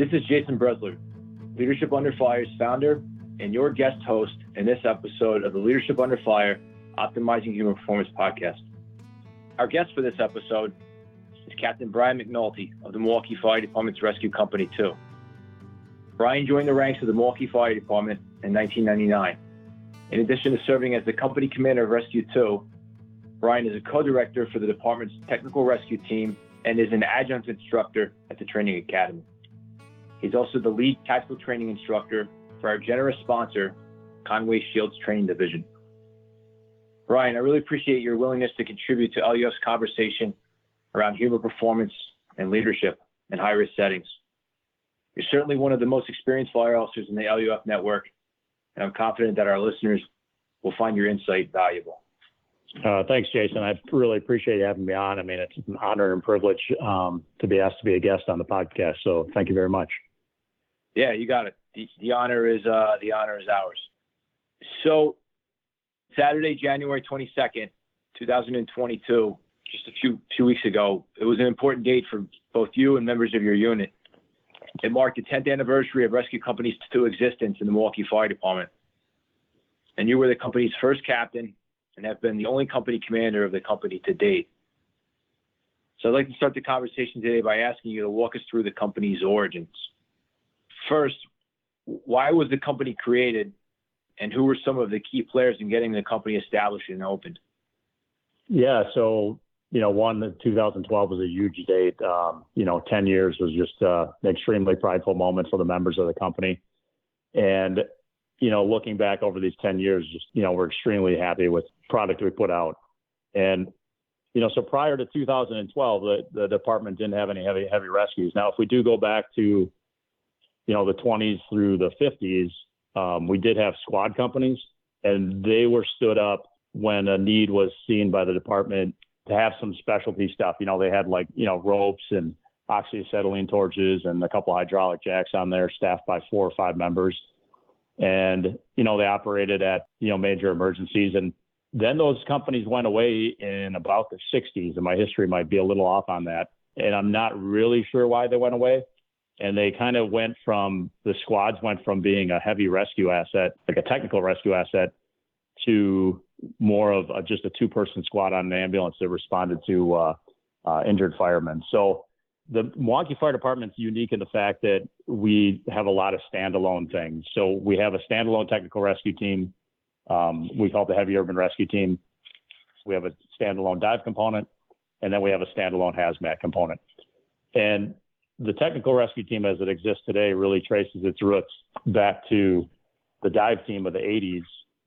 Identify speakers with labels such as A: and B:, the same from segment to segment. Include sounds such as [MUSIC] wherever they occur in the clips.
A: This is Jason Brezler, Leadership Under Fire's founder and your guest host in this episode of the Leadership Under Fire Optimizing Human Performance podcast. Our guest for this episode is Captain Brian McNulty of the Milwaukee Fire Department's Rescue Company 2. Brian joined the ranks of the Milwaukee Fire Department in 1999. In addition to serving as the company commander of Rescue 2, Brian is a co-director for the department's technical rescue team and is an adjunct instructor at the training academy. He's also the lead tactical training instructor for our generous sponsor, Conway Shields Training Division. Brian, I really appreciate your willingness to contribute to LUF's conversation around human performance and leadership in high risk settings. You're certainly one of the most experienced fire officers in the LUF network, and I'm confident that our listeners will find your insight valuable.
B: Uh, thanks, Jason. I really appreciate having me on. I mean, it's an honor and privilege um, to be asked to be a guest on the podcast. So thank you very much.
A: Yeah, you got it. The, the honor is uh, the honor is ours. So, Saturday, January twenty second, two thousand and twenty two, just a few few weeks ago, it was an important date for both you and members of your unit. It marked the 10th anniversary of Rescue Company's two existence in the Milwaukee Fire Department, and you were the company's first captain and have been the only company commander of the company to date. So I'd like to start the conversation today by asking you to walk us through the company's origins. First, why was the company created and who were some of the key players in getting the company established and opened?
B: Yeah, so you know, one, 2012 was a huge date. Um, you know, 10 years was just uh, an extremely prideful moment for the members of the company. And, you know, looking back over these 10 years, just, you know, we're extremely happy with product we put out. And, you know, so prior to 2012, the, the department didn't have any heavy, heavy rescues. Now, if we do go back to you know, the 20s through the 50s, um, we did have squad companies, and they were stood up when a need was seen by the department to have some specialty stuff. You know, they had like, you know, ropes and oxyacetylene torches and a couple hydraulic jacks on there, staffed by four or five members. And, you know, they operated at, you know, major emergencies. And then those companies went away in about the 60s. And my history might be a little off on that. And I'm not really sure why they went away and they kind of went from the squads went from being a heavy rescue asset, like a technical rescue asset, to more of a, just a two-person squad on an ambulance that responded to uh, uh, injured firemen. So the Milwaukee Fire Department is unique in the fact that we have a lot of standalone things. So we have a standalone technical rescue team. Um, we call it the Heavy Urban Rescue Team. We have a standalone dive component, and then we have a standalone hazmat component. And the technical rescue team as it exists today really traces its roots back to the dive team of the 80s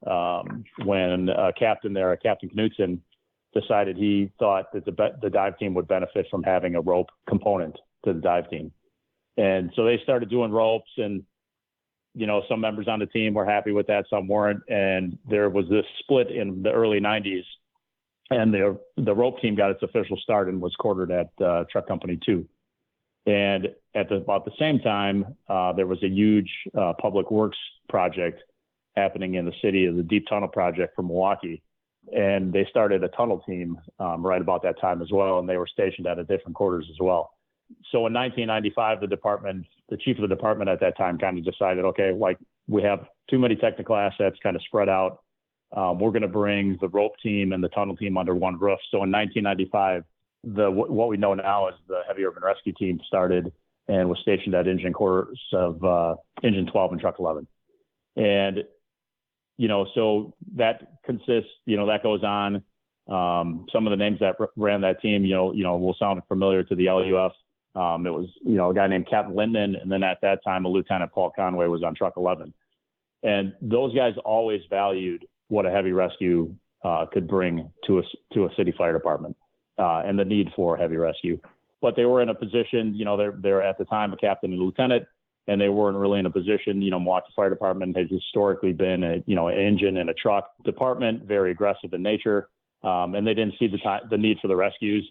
B: um, when a captain there, Captain Knutson, decided he thought that the, the dive team would benefit from having a rope component to the dive team. And so they started doing ropes and you know, some members on the team were happy with that, some weren't. And there was this split in the early 90s. And the, the rope team got its official start and was quartered at uh, Truck Company 2. And at the, about the same time, uh, there was a huge uh, public works project happening in the city, of the Deep Tunnel Project for Milwaukee. And they started a tunnel team um, right about that time as well, and they were stationed at a different quarters as well. So in 1995, the department, the chief of the department at that time, kind of decided, okay, like we have too many technical assets, kind of spread out. Um, we're going to bring the rope team and the tunnel team under one roof. So in 1995, the what we know now is the Heavy Urban Rescue Team started and was stationed at engine quarters of uh, Engine 12 and Truck 11. And you know, so that consists, you know, that goes on. Um, some of the names that ran that team, you know, you know, will sound familiar to the LUF. Um, it was, you know, a guy named Captain Linton, and then at that time, a Lieutenant Paul Conway was on Truck 11. And those guys always valued what a heavy rescue uh, could bring to a to a city fire department uh, and the need for heavy rescue. but they were in a position, you know, they're they're at the time a captain and lieutenant, and they weren't really in a position. You know, Milwaukee Fire Department has historically been a you know an engine and a truck department, very aggressive in nature, um, and they didn't see the time the need for the rescues.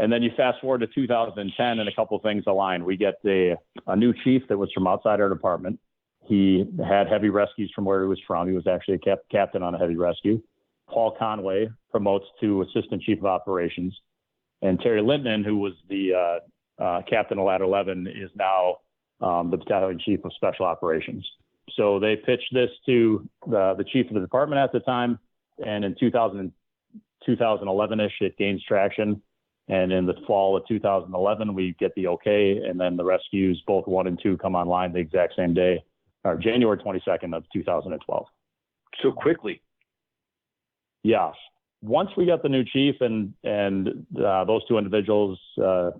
B: And then you fast forward to 2010, and a couple things align. We get the, a new chief that was from outside our department. He had heavy rescues from where he was from. He was actually a cap- captain on a heavy rescue. Paul Conway promotes to assistant chief of operations. And Terry Linton, who was the uh, uh, captain of Ladder 11, is now um, the battalion chief of special operations. So they pitched this to the, the chief of the department at the time. And in 2000, 2011-ish, it gains traction. And in the fall of 2011, we get the okay, and then the rescues, both one and two, come online the exact same day, or January 22nd of 2012.
A: So quickly.
B: Yeah. Once we got the new chief and and uh, those two individuals, uh,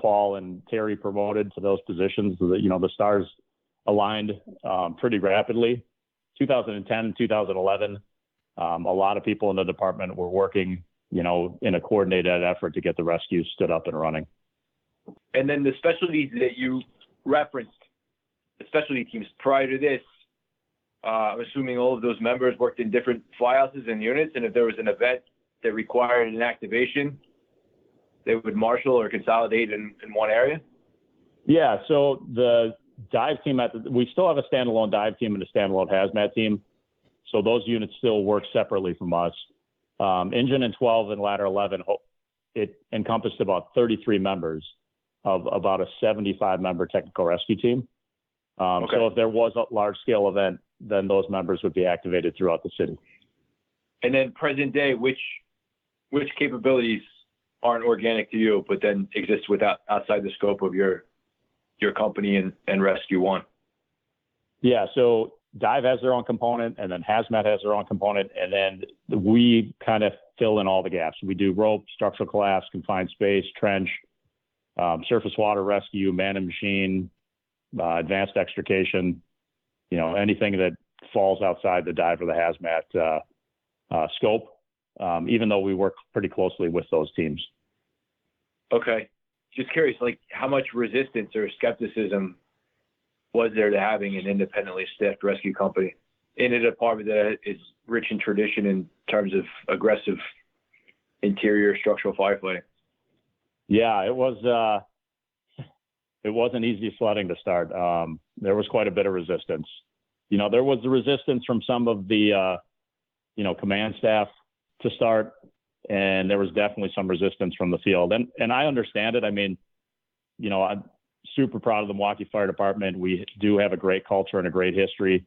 B: Paul and Terry, promoted to those positions, you know the stars aligned um, pretty rapidly. 2010, 2011, um, a lot of people in the department were working you know, in a coordinated effort to get the rescue stood up and running.
A: And then the specialties that you referenced, the specialty teams prior to this, I'm assuming all of those members worked in different flyhouses and units, and if there was an event that required an activation, they would marshal or consolidate in, in one area?
B: Yeah, so the dive team at the, we still have a standalone dive team and a standalone hazmat team. So those units still work separately from us. Um, engine and 12 and ladder 11, it encompassed about 33 members of about a 75 member technical rescue team. Um, okay. So if there was a large scale event, then those members would be activated throughout the city.
A: And then present day, which which capabilities aren't organic to you, but then exist without outside the scope of your your company and, and Rescue One?
B: Yeah, so Dive has their own component, and then Hazmat has their own component, and then we kind of fill in all the gaps. We do rope, structural collapse, confined space, trench, um, surface water rescue, man and machine, uh, advanced extrication. You know, anything that falls outside the dive or the hazmat uh, uh, scope. Um, even though we work pretty closely with those teams.
A: Okay, just curious, like how much resistance or skepticism was there to having an independently staffed rescue company in a department that is rich in tradition in terms of aggressive interior structural firefighting?
B: Yeah, it was. Uh, [LAUGHS] it wasn't easy sledding to start. Um, there was quite a bit of resistance. You know, there was the resistance from some of the, uh, you know, command staff to start, and there was definitely some resistance from the field. And and I understand it. I mean, you know, I'm super proud of the Milwaukee Fire Department. We do have a great culture and a great history,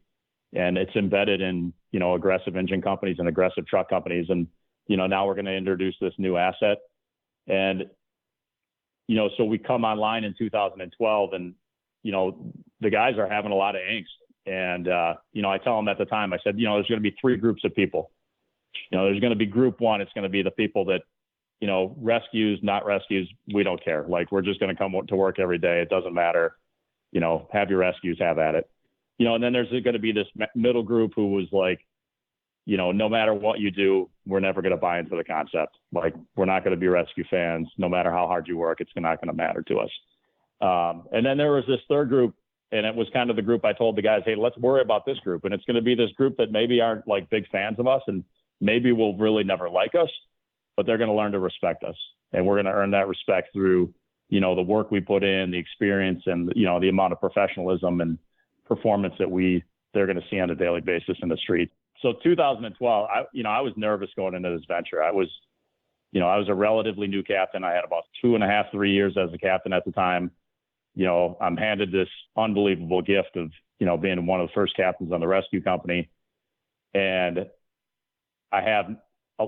B: and it's embedded in you know aggressive engine companies and aggressive truck companies. And you know now we're going to introduce this new asset, and you know so we come online in 2012, and you know the guys are having a lot of angst. And uh, you know I tell them at the time I said you know there's going to be three groups of people. You know there's going to be group one. It's going to be the people that you know, rescues, not rescues, we don't care. Like we're just going to come to work every day. It doesn't matter. You know, have your rescues, have at it. You know, and then there's going to be this middle group who was like, you know, no matter what you do, we're never going to buy into the concept. Like we're not going to be rescue fans. No matter how hard you work, it's not going to matter to us. Um, and then there was this third group, and it was kind of the group I told the guys, hey, let's worry about this group. And it's going to be this group that maybe aren't like big fans of us and maybe will really never like us but they're going to learn to respect us, and we're going to earn that respect through you know the work we put in, the experience, and you know the amount of professionalism and performance that we they're going to see on a daily basis in the street. So 2012, I you know I was nervous going into this venture. I was you know I was a relatively new captain. I had about two and a half three years as a captain at the time. You know I'm handed this unbelievable gift of you know being one of the first captains on the rescue company, and I have a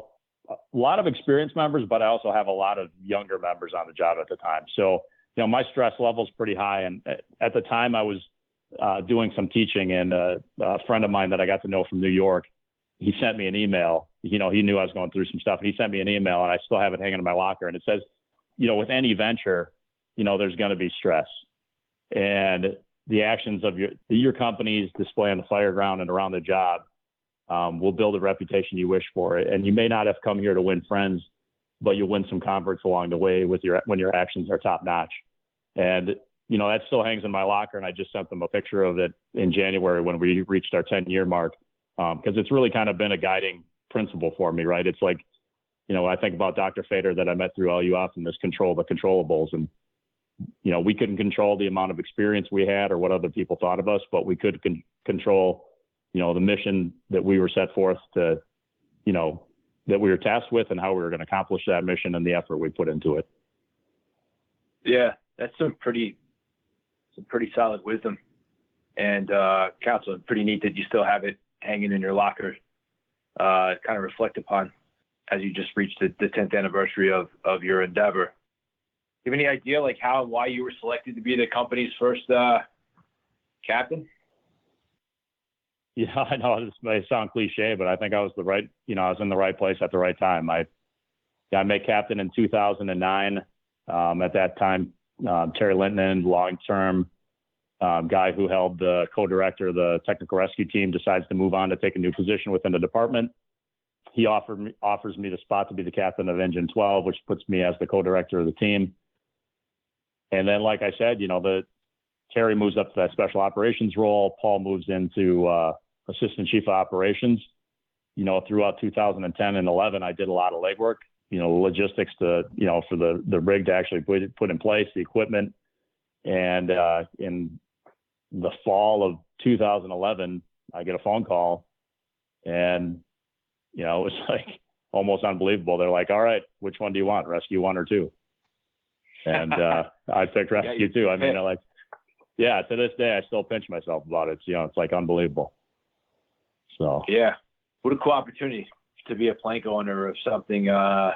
B: lot of experienced members, but I also have a lot of younger members on the job at the time. So, you know, my stress level is pretty high. And at the time, I was uh, doing some teaching, and uh, a friend of mine that I got to know from New York, he sent me an email. You know, he knew I was going through some stuff, and he sent me an email, and I still have it hanging in my locker. And it says, you know, with any venture, you know, there's going to be stress, and the actions of your your company's display on the fire ground and around the job um, will build a reputation you wish for. And you may not have come here to win friends but you'll win some converts along the way with your when your actions are top notch. And you know that still hangs in my locker, and I just sent them a picture of it in January when we reached our 10 year mark, because um, it's really kind of been a guiding principle for me, right? It's like, you know, I think about Dr. Fader that I met through LUF and this control the controllables, and you know, we couldn't control the amount of experience we had or what other people thought of us, but we could con- control, you know, the mission that we were set forth to, you know, that we were tasked with and how we were going to accomplish that mission and the effort we put into it.
A: Yeah, that's some pretty, some pretty solid wisdom and uh, counsel. Pretty neat that you still have it hanging in your locker, uh, kind of reflect upon as you just reached the, the 10th anniversary of, of your endeavor you have any idea like how and why you were selected to be the company's first uh, captain?
B: Yeah, [LAUGHS] I know this may sound cliche, but I think I was the right, you know, I was in the right place at the right time. I got made captain in 2009. Um, at that time, um, Terry Linton, long-term um, guy who held the co-director of the technical rescue team, decides to move on to take a new position within the department. He offered me, offers me the spot to be the captain of Engine 12, which puts me as the co-director of the team. And then, like I said, you know, the Terry moves up to that special operations role. Paul moves into uh, assistant chief of operations. You know, throughout 2010 and 11, I did a lot of legwork. You know, logistics to you know for the the rig to actually put put in place, the equipment, and uh, in the fall of 2011, I get a phone call, and you know, [LAUGHS] it was like almost unbelievable. They're like, "All right, which one do you want, rescue one or two? and uh, I picked rescue yeah, too. I mean, I like, yeah, to this day, I still pinch myself about it. It's, you know, it's like unbelievable. So
A: yeah, what a cool opportunity to be a plank owner of something uh,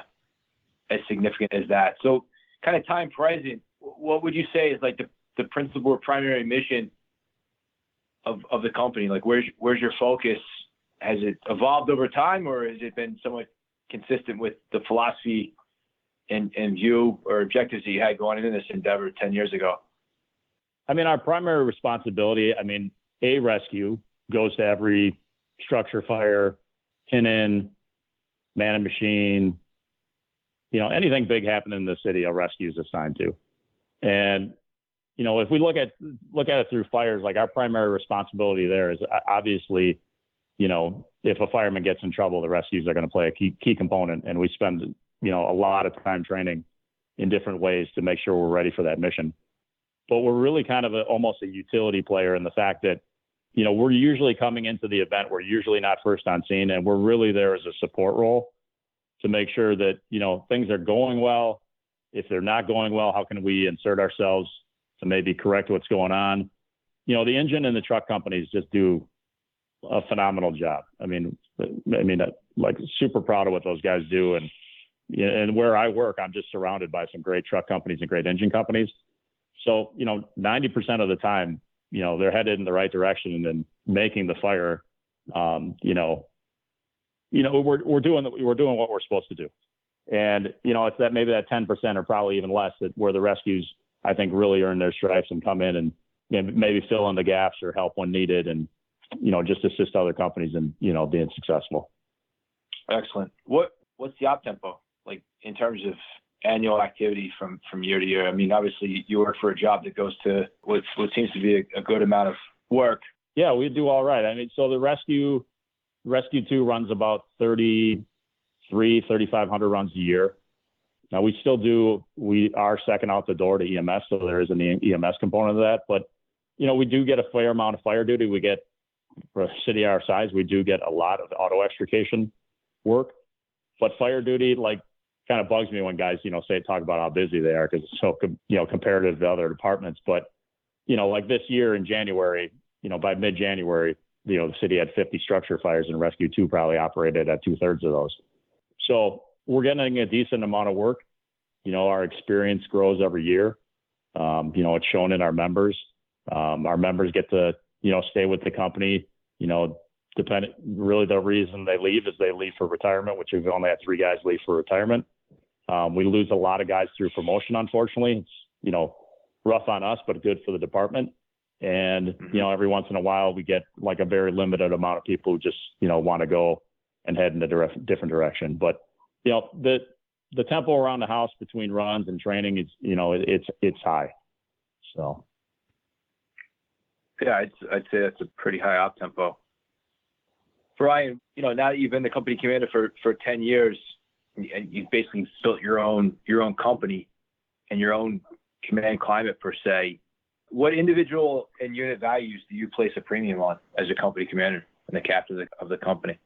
A: as significant as that. So, kind of time present, what would you say is like the the principal or primary mission of of the company? Like, where's where's your focus? Has it evolved over time, or has it been somewhat consistent with the philosophy and, and view or objectives that you had going into this endeavor 10 years ago?
B: I mean, our primary responsibility, I mean, a rescue goes to every structure fire, pin in, man and machine, you know, anything big happening in the city, a rescue is assigned to. And, you know, if we look at look at it through fires, like our primary responsibility there is uh, obviously, you know, if a fireman gets in trouble, the rescues are going to play a key key component, and we spend you know, a lot of time training in different ways to make sure we're ready for that mission. But we're really kind of a, almost a utility player in the fact that, you know, we're usually coming into the event, we're usually not first on scene, and we're really there as a support role to make sure that, you know, things are going well. If they're not going well, how can we insert ourselves to maybe correct what's going on? You know, the engine and the truck companies just do a phenomenal job. I mean, I mean, like super proud of what those guys do, and and where I work, I'm just surrounded by some great truck companies and great engine companies. So, you know, 90% of the time, you know, they're headed in the right direction and then making the fire, um, you know, you know, we're, we're doing, we're doing what we're supposed to do. And, you know, it's that maybe that 10% or probably even less that where the rescues, I think, really earn their stripes and come in and, and maybe fill in the gaps or help when needed and, you know, just assist other companies in, you know, being successful.
A: Excellent. What, what's the op tempo? Like in terms of annual activity from from year to year? I mean, obviously you work for a job that goes to what what seems to be a, a good amount of work.
B: Yeah, we do all right. I mean, so the rescue rescue two runs about 33 3500 runs a year now we still do we are second out the door to ems so there is an ems component of that but you know we do get a fair amount of fire duty we get for a city our size we do get a lot of auto extrication work but fire duty like kind of bugs me when guys, you know, say talk about how busy they are because it's so, you know, comparative to other departments. But, you know, like this year in January, you know, by mid January, you know, the city had 50 structure fires and Rescue 2 probably operated at two thirds of those. So we're getting a decent amount of work. You know, our experience grows every year. Um, you know, it's shown in our members. Um, our members get to, you know, stay with the company, you know, depending really the reason they leave is they leave for retirement, which we've only had three guys leave for retirement. Um, we lose a lot of guys through promotion, unfortunately. It's, you know, rough on us, but good for the department. And, mm-hmm. you know, every once in a while we get like a very limited amount of people who just, you know, want to go and head in a different direction. But, you know, the, the tempo around the house between runs and training is, you know, it, it's it's high. So.
A: Yeah, I'd, I'd say that's a pretty high op tempo. Brian, you know, now that you've been the company commander for, for 10 years, you've basically built your own your own company and your own command climate per se. What individual and unit values do you place a premium on as a company commander and the captain of the, of the company?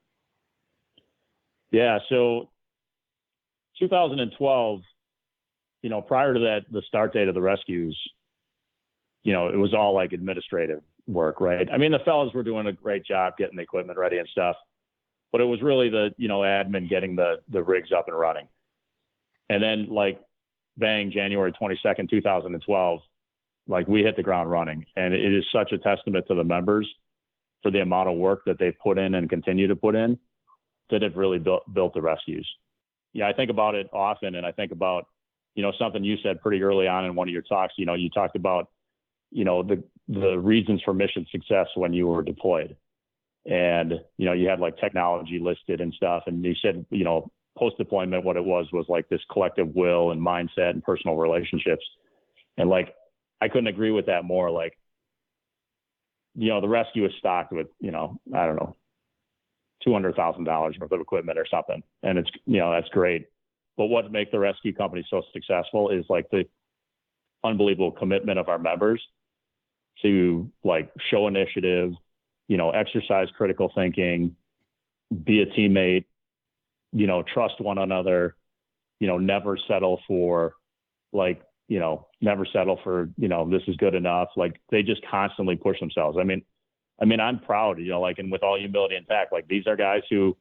B: Yeah, so 2012, you know, prior to that, the start date of the rescues, you know, it was all like administrative work, right? I mean, the fellas were doing a great job getting the equipment ready and stuff, but it was really the, you know, admin getting the the rigs up and running. And then like bang, January 22nd, 2012, like we hit the ground running. And it is such a testament to the members for the amount of work that they've put in and continue to put in that have really built built the rescues. Yeah, I think about it often and I think about, you know, something you said pretty early on in one of your talks. You know, you talked about, you know, the the reasons for mission success when you were deployed. And, you know, you had like technology listed and stuff. And you said, you know, post deployment, what it was was like this collective will and mindset and personal relationships. And like, I couldn't agree with that more. Like, you know, the rescue is stocked with, you know, I don't know, $200,000 worth of equipment or something. And it's, you know, that's great. But what makes the rescue company so successful is like the unbelievable commitment of our members to like show initiative, you know, exercise critical thinking, be a teammate, you know, trust one another, you know, never settle for like, you know, never settle for, you know, this is good enough. Like they just constantly push themselves. I mean, I mean, I'm proud, you know, like, and with all humility and fact, like these are guys who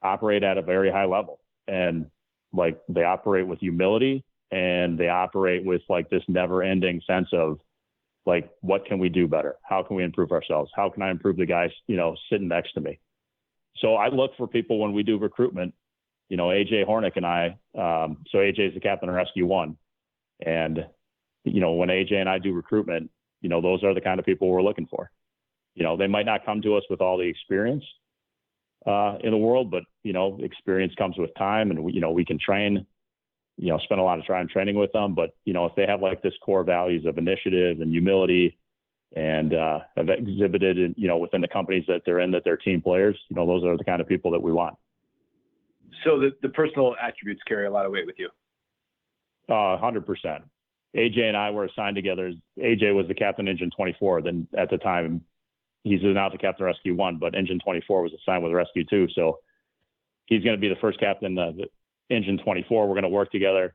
B: operate at a very high level and like they operate with humility and they operate with like this never ending sense of like, what can we do better? How can we improve ourselves? How can I improve the guys, you know, sitting next to me? So I look for people when we do recruitment, you know, AJ Hornick and I, um, so AJ is the captain of Rescue One. And, you know, when AJ and I do recruitment, you know, those are the kind of people we're looking for. You know, they might not come to us with all the experience uh, in the world, but you know, experience comes with time, and we, you know, we can train. You know, spend a lot of time training with them, but you know, if they have like this core values of initiative and humility, and uh, have exhibited, in, you know, within the companies that they're in, that they're team players. You know, those are the kind of people that we want.
A: So the, the personal attributes carry a lot of weight with you.
B: Uh, hundred percent. AJ and I were assigned together. AJ was the captain engine 24. Then at the time, he's now the captain Rescue One, but Engine 24 was assigned with Rescue Two, so he's going to be the first captain of Engine 24. We're going to work together.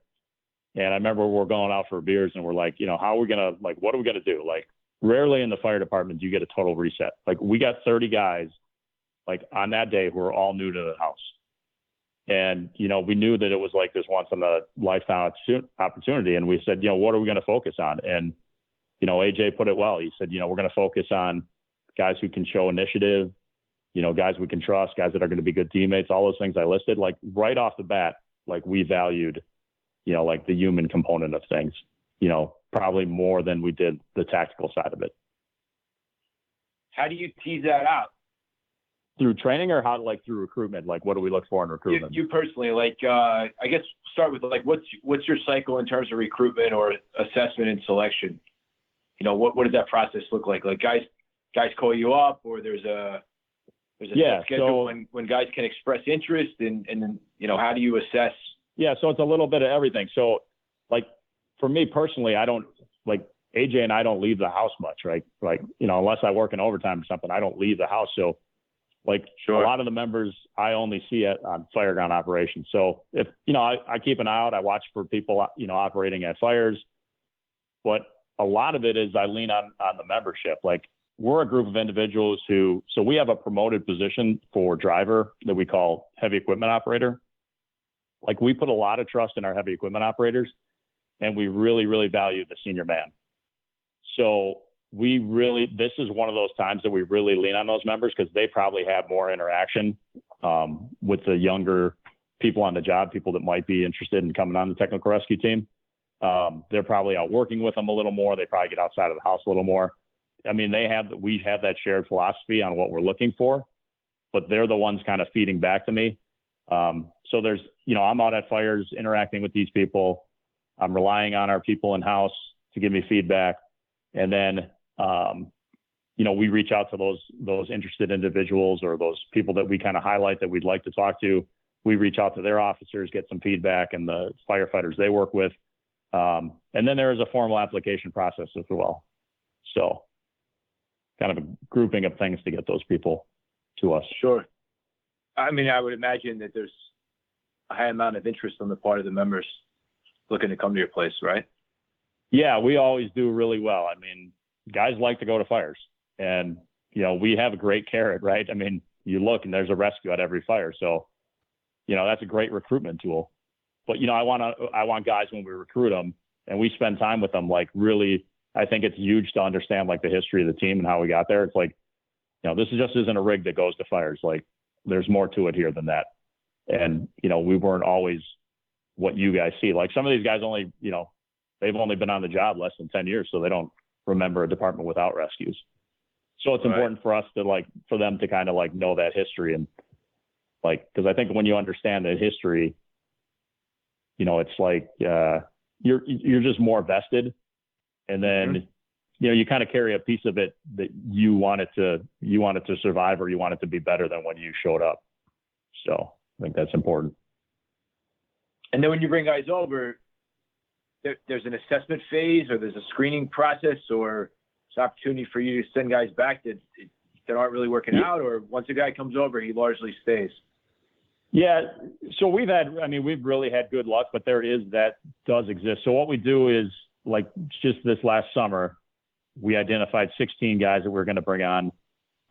B: And I remember we're going out for beers and we're like, you know, how are we going to like, what are we going to do? Like, rarely in the fire department do you get a total reset. Like, we got 30 guys like on that day who are all new to the house. And, you know, we knew that it was like this once in a lifetime opportunity. And we said, you know, what are we going to focus on? And, you know, AJ put it well. He said, you know, we're going to focus on guys who can show initiative, you know, guys we can trust, guys that are going to be good teammates, all those things I listed, like right off the bat, like we valued, you know, like the human component of things, you know, probably more than we did the tactical side of it.
A: How do you tease that out?
B: Through training or how like through recruitment? Like what do we look for in recruitment?
A: You, you personally, like uh, I guess start with like what's what's your cycle in terms of recruitment or assessment and selection? You know, what what does that process look like? Like guys guys call you up or there's a there's a
B: yeah,
A: schedule
B: so,
A: when, when guys can express interest and and you know how do you assess?
B: Yeah so it's a little bit of everything. So like for me personally i don't like aj and i don't leave the house much right? Like you know unless i work in overtime or something i don't leave the house. So like sure. a lot of the members i only see it on fireground operations. So if you know I, I keep an eye out. I watch for people you know operating at fires. But a lot of it is i lean on on the membership. Like we're a group of individuals who, so we have a promoted position for driver that we call heavy equipment operator. Like we put a lot of trust in our heavy equipment operators and we really, really value the senior man. So we really, this is one of those times that we really lean on those members because they probably have more interaction um, with the younger people on the job, people that might be interested in coming on the technical rescue team. Um, they're probably out working with them a little more. They probably get outside of the house a little more. I mean, they have we have that shared philosophy on what we're looking for, but they're the ones kind of feeding back to me. Um, so there's, you know, I'm out at fires interacting with these people. I'm relying on our people in house to give me feedback. And then, um, you know, we reach out to those, those interested individuals or those people that we kind of highlight that we'd like to talk to. We reach out to their officers, get some feedback and the firefighters they work with. Um, and then there is a formal application process as well. So kind of a grouping of things to get those people to us.
A: Sure. I mean, I would imagine that there's a high amount of interest on the part of the members looking to come to your place, right?
B: Yeah, we always do really well. I mean, guys like to go to fires, and you know we have a great carrot, right? I mean, you look and there's a rescue at every fire, so you know that's a great recruitment tool. But you know, I want to I want guys when we recruit them and we spend time with them, like really, I think it's huge to understand like the history of the team and how we got there. It's like, you know, this just isn't a rig that goes to fires. Like, there's more to it here than that. And, you know, we weren't always what you guys see. Like some of these guys only, you know, they've only been on the job less than 10 years, so they don't remember a department without rescues. So it's right. important for us to like, for them to kind of like know that history and like, cause I think when you understand the history, you know, it's like, uh, you're, you're just more vested. And then, mm-hmm. you know, you kind of carry a piece of it that you wanted to, you wanted to survive or you want it to be better than when you showed up. So I think that's important.
A: And then when you bring guys over, there, there's an assessment phase, or there's a screening process, or it's an opportunity for you to send guys back that that aren't really working yeah. out, or once a guy comes over, he largely stays.
B: Yeah, so we've had, I mean, we've really had good luck, but there is that does exist. So what we do is like just this last summer, we identified 16 guys that we're going to bring on.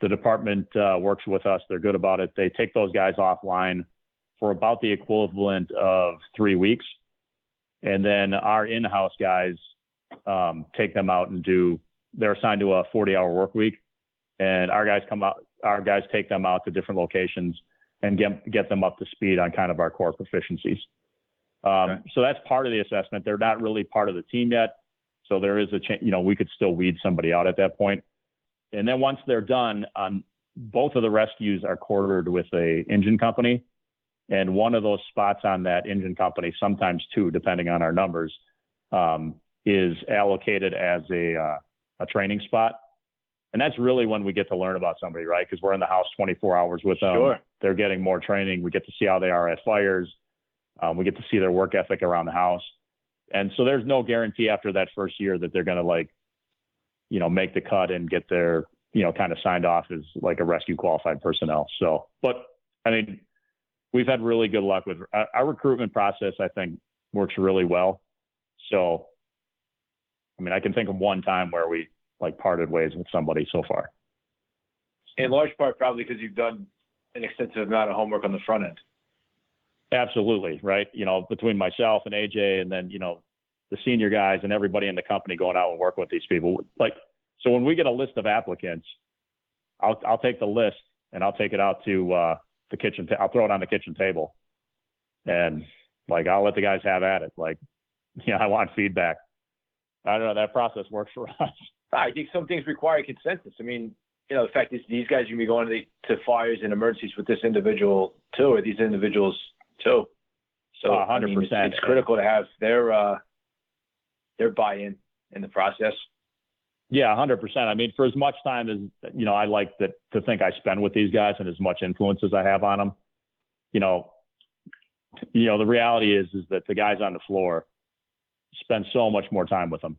B: The department uh, works with us; they're good about it. They take those guys offline for about the equivalent of three weeks. And then our in-house guys um, take them out and do, they're assigned to a 40 hour work week. And our guys come out, our guys take them out to different locations and get, get them up to speed on kind of our core proficiencies. Um, okay. So that's part of the assessment. They're not really part of the team yet. So there is a chance, you know, we could still weed somebody out at that point. And then once they're done, um, both of the rescues are quartered with a engine company and one of those spots on that engine company, sometimes two, depending on our numbers, um, is allocated as a uh, a training spot. And that's really when we get to learn about somebody, right? Because we're in the house 24 hours with them.
A: Sure.
B: They're getting more training. We get to see how they are at fires. Um, we get to see their work ethic around the house. And so there's no guarantee after that first year that they're going to like, you know, make the cut and get their, you know, kind of signed off as like a rescue qualified personnel. So, but I mean, we've had really good luck with our, our recruitment process. I think works really well. So, I mean, I can think of one time where we like parted ways with somebody so far.
A: In large part, probably because you've done an extensive amount of homework on the front end.
B: Absolutely, right? You know, between myself and AJ, and then you know the senior guys and everybody in the company going out and working with these people. Like, so when we get a list of applicants, I'll I'll take the list and I'll take it out to uh, the kitchen. Ta- I'll throw it on the kitchen table, and like I'll let the guys have at it. Like, [LAUGHS] you know, I want feedback. I don't know. That process works for [LAUGHS] us.
A: I think some things require consensus. I mean, you know, the fact is these guys are gonna be going to, to fires and emergencies with this individual too, or these individuals too. So,
B: uh, hundred
A: I mean. It's, it's critical to have their uh, their buy-in in the process.
B: Yeah, hundred percent. I mean, for as much time as you know, I like that to think I spend with these guys and as much influence as I have on them. You know, you know, the reality is is that the guys on the floor spend so much more time with them,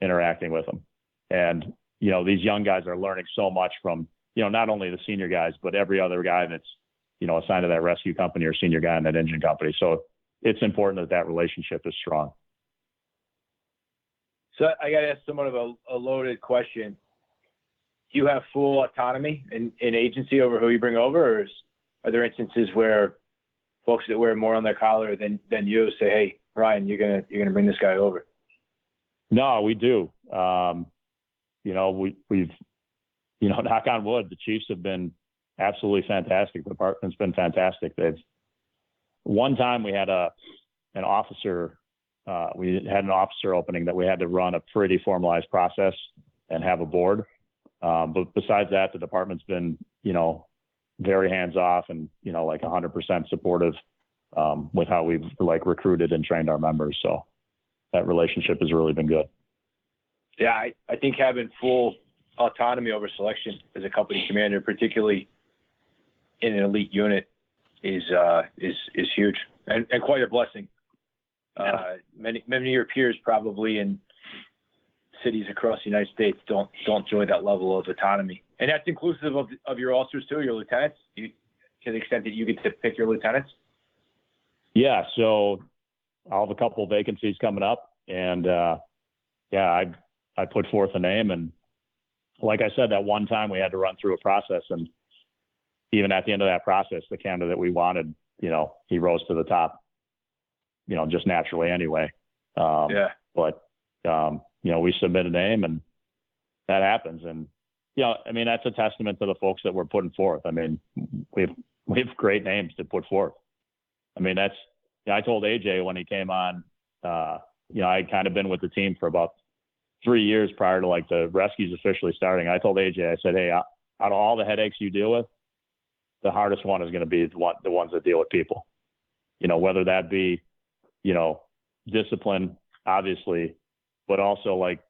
B: interacting with them, and you know, these young guys are learning so much from you know not only the senior guys but every other guy that's you know assigned to that rescue company or senior guy in that engine company. So it's important that that relationship is strong.
A: So I got to ask somewhat of a, a, loaded question. Do you have full autonomy in, in agency over who you bring over, or is, are there instances where folks that wear more on their collar than than you say, "Hey, Brian, you're gonna you're gonna bring this guy over"?
B: No, we do. Um, you know, we we've you know, [LAUGHS] knock on wood, the Chiefs have been absolutely fantastic. The department's been fantastic. They've one time we had a an officer uh, we had an officer opening that we had to run a pretty formalized process and have a board. Um, but besides that, the department's been, you know, very hands off and, you know, like 100% supportive um, with how we've like recruited and trained our members. So that relationship has really been good.
A: Yeah, I, I think having full autonomy over selection as a company commander, particularly in an elite unit, is uh, is is huge and, and quite a blessing. Uh, many many of your peers probably in cities across the United States don't don't enjoy that level of autonomy, and that's inclusive of of your officers too, your lieutenants. You, to the extent that you get to pick your lieutenants.
B: Yeah, so I'll have a couple of vacancies coming up, and uh, yeah, I I put forth a name, and like I said, that one time we had to run through a process, and even at the end of that process, the candidate that we wanted, you know, he rose to the top, you know, just naturally anyway. Um,
A: yeah.
B: But um, you know, we submit a name, and that happens, and you know, I mean, that's a testament to the folks that we're putting forth. I mean, we've we have great names to put forth. I mean, that's you know, I told AJ when he came on, uh, you know, I'd kind of been with the team for about three years prior to like the rescues officially starting. I told AJ, I said, hey, out of all the headaches you deal with, the hardest one is going to be the one, the ones that deal with people. You know, whether that be, you know, discipline, obviously, but also like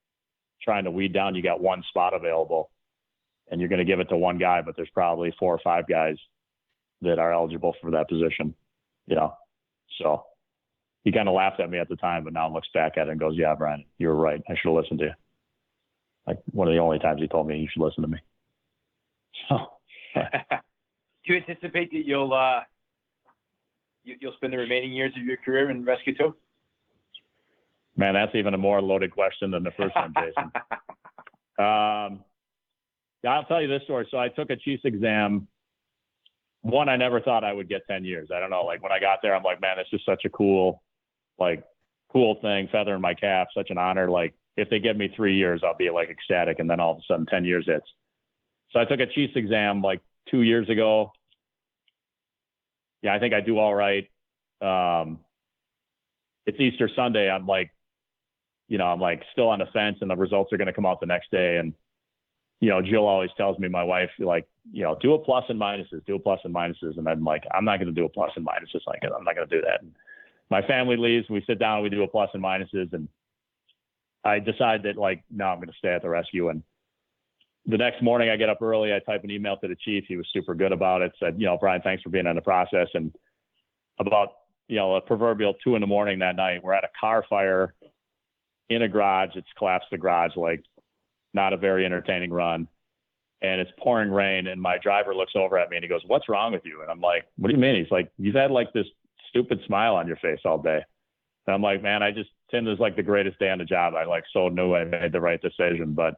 B: trying to weed down. You got one spot available, and you're going to give it to one guy, but there's probably four or five guys that are eligible for that position. You know, so he kind of laughed at me at the time, but now looks back at it and goes, "Yeah, Brian, you were right. I should have listened to you." Like one of the only times he told me you should listen to me. [LAUGHS] So,
A: you anticipate that you'll uh, you, will spend the remaining years of your career in Rescue too?
B: Man, that's even a more loaded question than the first one, Jason. [LAUGHS] um, yeah, I'll tell you this story. So I took a chief's exam one, I never thought I would get 10 years. I don't know. Like when I got there, I'm like, man, this is such a cool, like, cool thing, feather in my cap, such an honor. Like if they give me three years, I'll be like ecstatic. And then all of a sudden, 10 years hits. So I took a Chiefs exam like two years ago. Yeah, I think I do all right. Um, it's Easter Sunday. I'm like, you know, I'm like still on the fence, and the results are going to come out the next day. And you know, Jill always tells me, my wife, like, you know, do a plus and minuses, do a plus and minuses. And I'm like, I'm not going to do a plus and minuses. Like, I'm not going to do that. And my family leaves, we sit down, we do a plus and minuses. And I decide that, like, no, I'm going to stay at the rescue. And the next morning, I get up early, I type an email to the chief. He was super good about it. Said, you know, Brian, thanks for being in the process. And about, you know, a proverbial two in the morning that night, we're at a car fire in a garage. It's collapsed the garage like not a very entertaining run. And it's pouring rain, and my driver looks over at me and he goes, "What's wrong with you?" And I'm like, "What do you mean?" He's like, "You've had like this stupid smile on your face all day." And I'm like, "Man, I just Tim is like the greatest day on the job. I like so knew I made the right decision." But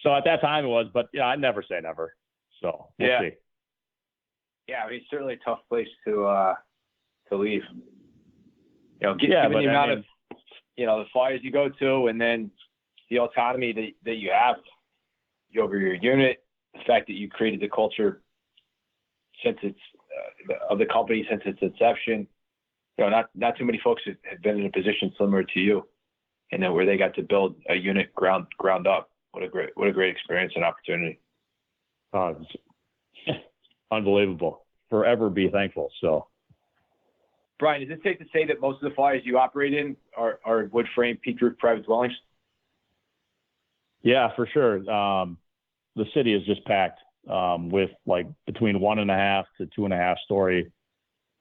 B: so at that time it was, but yeah, I never say never. So we'll
A: yeah.
B: see.
A: Yeah, I mean, it's certainly a tough place to uh to leave. You know,
B: yeah,
A: given the amount
B: mean,
A: of you know the fires you go to, and then the autonomy that, that you have over your unit, the fact that you created the culture since it's uh, of the company since its inception. You know, not not too many folks have been in a position similar to you, and then where they got to build a unit ground ground up. What a great what a great experience and opportunity.
B: Uh, [LAUGHS] unbelievable. Forever be thankful. So.
A: Brian, is it safe to say that most of the fires you operate in are, are wood frame peaked roof private dwellings?
B: Yeah, for sure. Um, the city is just packed um, with like between one and a half to two and a half story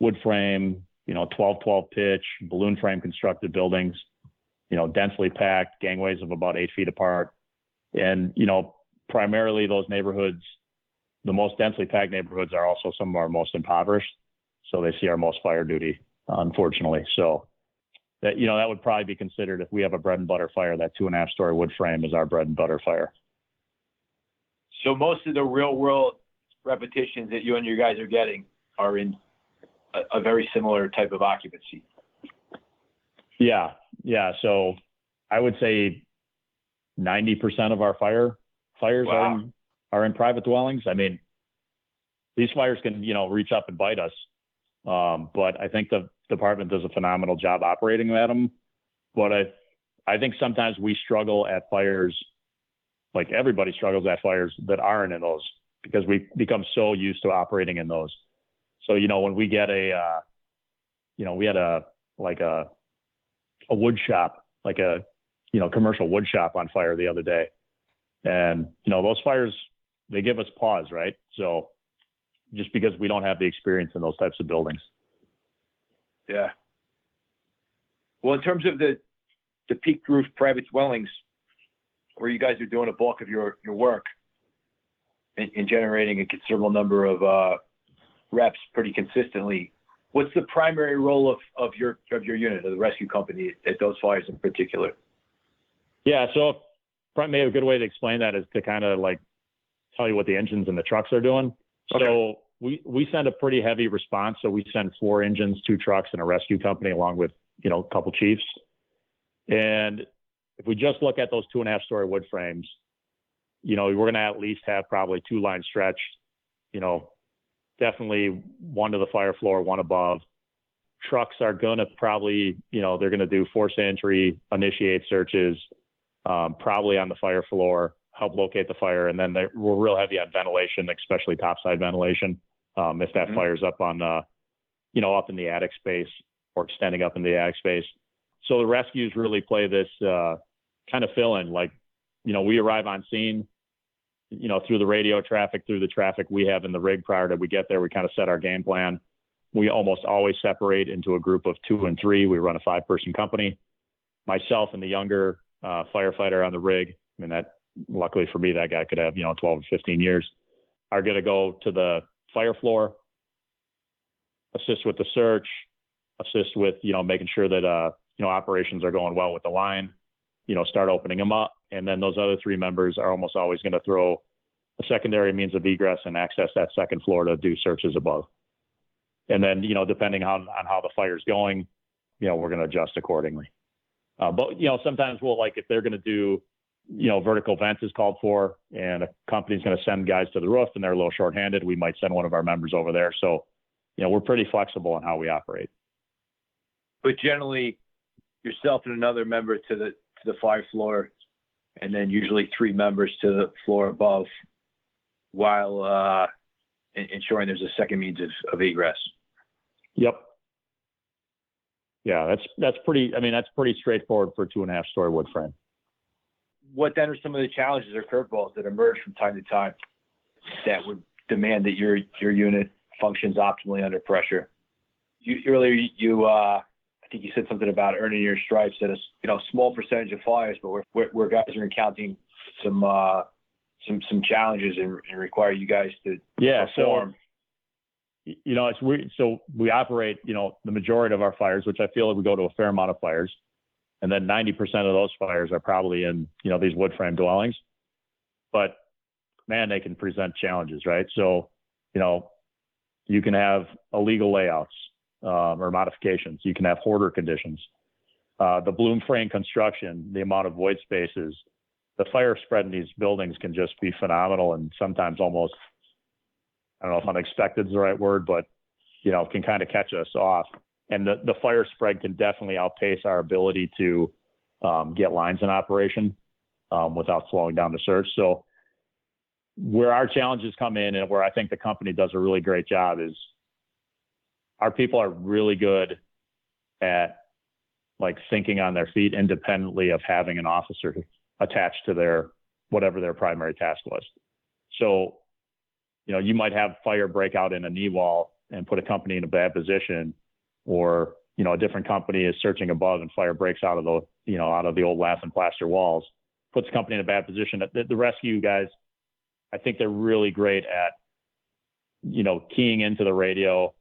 B: wood frame, you know, 12 12 pitch, balloon frame constructed buildings, you know, densely packed, gangways of about eight feet apart. And, you know, primarily those neighborhoods, the most densely packed neighborhoods are also some of our most impoverished. So they see our most fire duty, unfortunately. So that you know that would probably be considered if we have a bread and butter fire. That two and a half story wood frame is our bread and butter fire.
A: So most of the real world repetitions that you and your guys are getting are in a, a very similar type of occupancy.
B: Yeah, yeah. So I would say ninety percent of our fire fires wow. are in, are in private dwellings. I mean, these fires can you know reach up and bite us, um, but I think the department does a phenomenal job operating at them. But I, I think sometimes we struggle at fires, like everybody struggles at fires that aren't in those because we become so used to operating in those. So you know when we get a uh, you know, we had a like a a wood shop, like a you know commercial wood shop on fire the other day, and you know those fires they give us pause, right? So just because we don't have the experience in those types of buildings.
A: Yeah. Well, in terms of the the peaked roof private dwellings, where you guys are doing a bulk of your your work and, and generating a considerable number of uh, reps pretty consistently, what's the primary role of, of your of your unit of the rescue company at those fires in particular?
B: Yeah, so maybe a good way to explain that is to kind of like tell you what the engines and the trucks are doing. Okay. So we we send a pretty heavy response. So we send four engines, two trucks, and a rescue company along with you know a couple chiefs. And if we just look at those two and a half story wood frames, you know we're going to at least have probably two line stretch. You know, definitely one to the fire floor, one above. Trucks are going to probably, you know, they're going to do force entry, initiate searches, um, probably on the fire floor, help locate the fire, and then we're real heavy on ventilation, especially topside ventilation. Um, if that mm-hmm. fires up on, uh, you know, up in the attic space or extending up in the attic space. So the rescues really play this uh, kind of fill in. Like, you know, we arrive on scene, you know, through the radio traffic, through the traffic we have in the rig prior to we get there, we kind of set our game plan. We almost always separate into a group of two and three. We run a five person company. Myself and the younger uh, firefighter on the rig, I mean, that luckily for me, that guy could have, you know, 12 or 15 years, are going to go to the fire floor, assist with the search, assist with, you know, making sure that, uh, you know, operations are going well with the line, you know, start opening them up. And then those other three members are almost always going to throw a secondary means of egress and access that second floor to do searches above. And then, you know, depending on, on how the fire's going, you know, we're going to adjust accordingly. Uh, but, you know, sometimes we'll like if they're going to do you know, vertical vents is called for, and a company's going to send guys to the roof, and they're a little shorthanded. We might send one of our members over there. So, you know, we're pretty flexible in how we operate.
A: But generally, yourself and another member to the to the fire floor, and then usually three members to the floor above, while uh, ensuring there's a second means of, of egress.
B: Yep. Yeah, that's that's pretty. I mean, that's pretty straightforward for a two and a half story wood frame
A: what then are some of the challenges or curveballs that emerge from time to time that would demand that your your unit functions optimally under pressure? You, earlier, you uh, I think you said something about earning your stripes at a you know small percentage of fires, but where, where guys are encountering some uh, some some challenges and, and require you guys to
B: yeah
A: perform.
B: so you know it's we so we operate you know the majority of our fires which i feel like we go to a fair amount of fires and then 90% of those fires are probably in you know these wood frame dwellings. But man they can present challenges right? So you know you can have illegal layouts um, or modifications. You can have hoarder conditions. Uh, the balloon frame construction the amount of void spaces the fire spread in these buildings can just be phenomenal and sometimes almost i don't know if unexpected is the right word but you know can kind of catch us off and the, the fire spread can definitely outpace our ability to um, get lines in operation um, without slowing down the search. So where our challenges come in and where I think the company does a really great job is our people are really good at like thinking on their feet independently of having an officer attached to their whatever their primary task was. So, you know, you might have fire break out in a knee wall and put a company in a bad position or you know a different company is searching above and fire breaks out of the you know out of the old lath and plaster walls puts the company in a bad position. The, the rescue guys i think they're really great at you know keying into the radio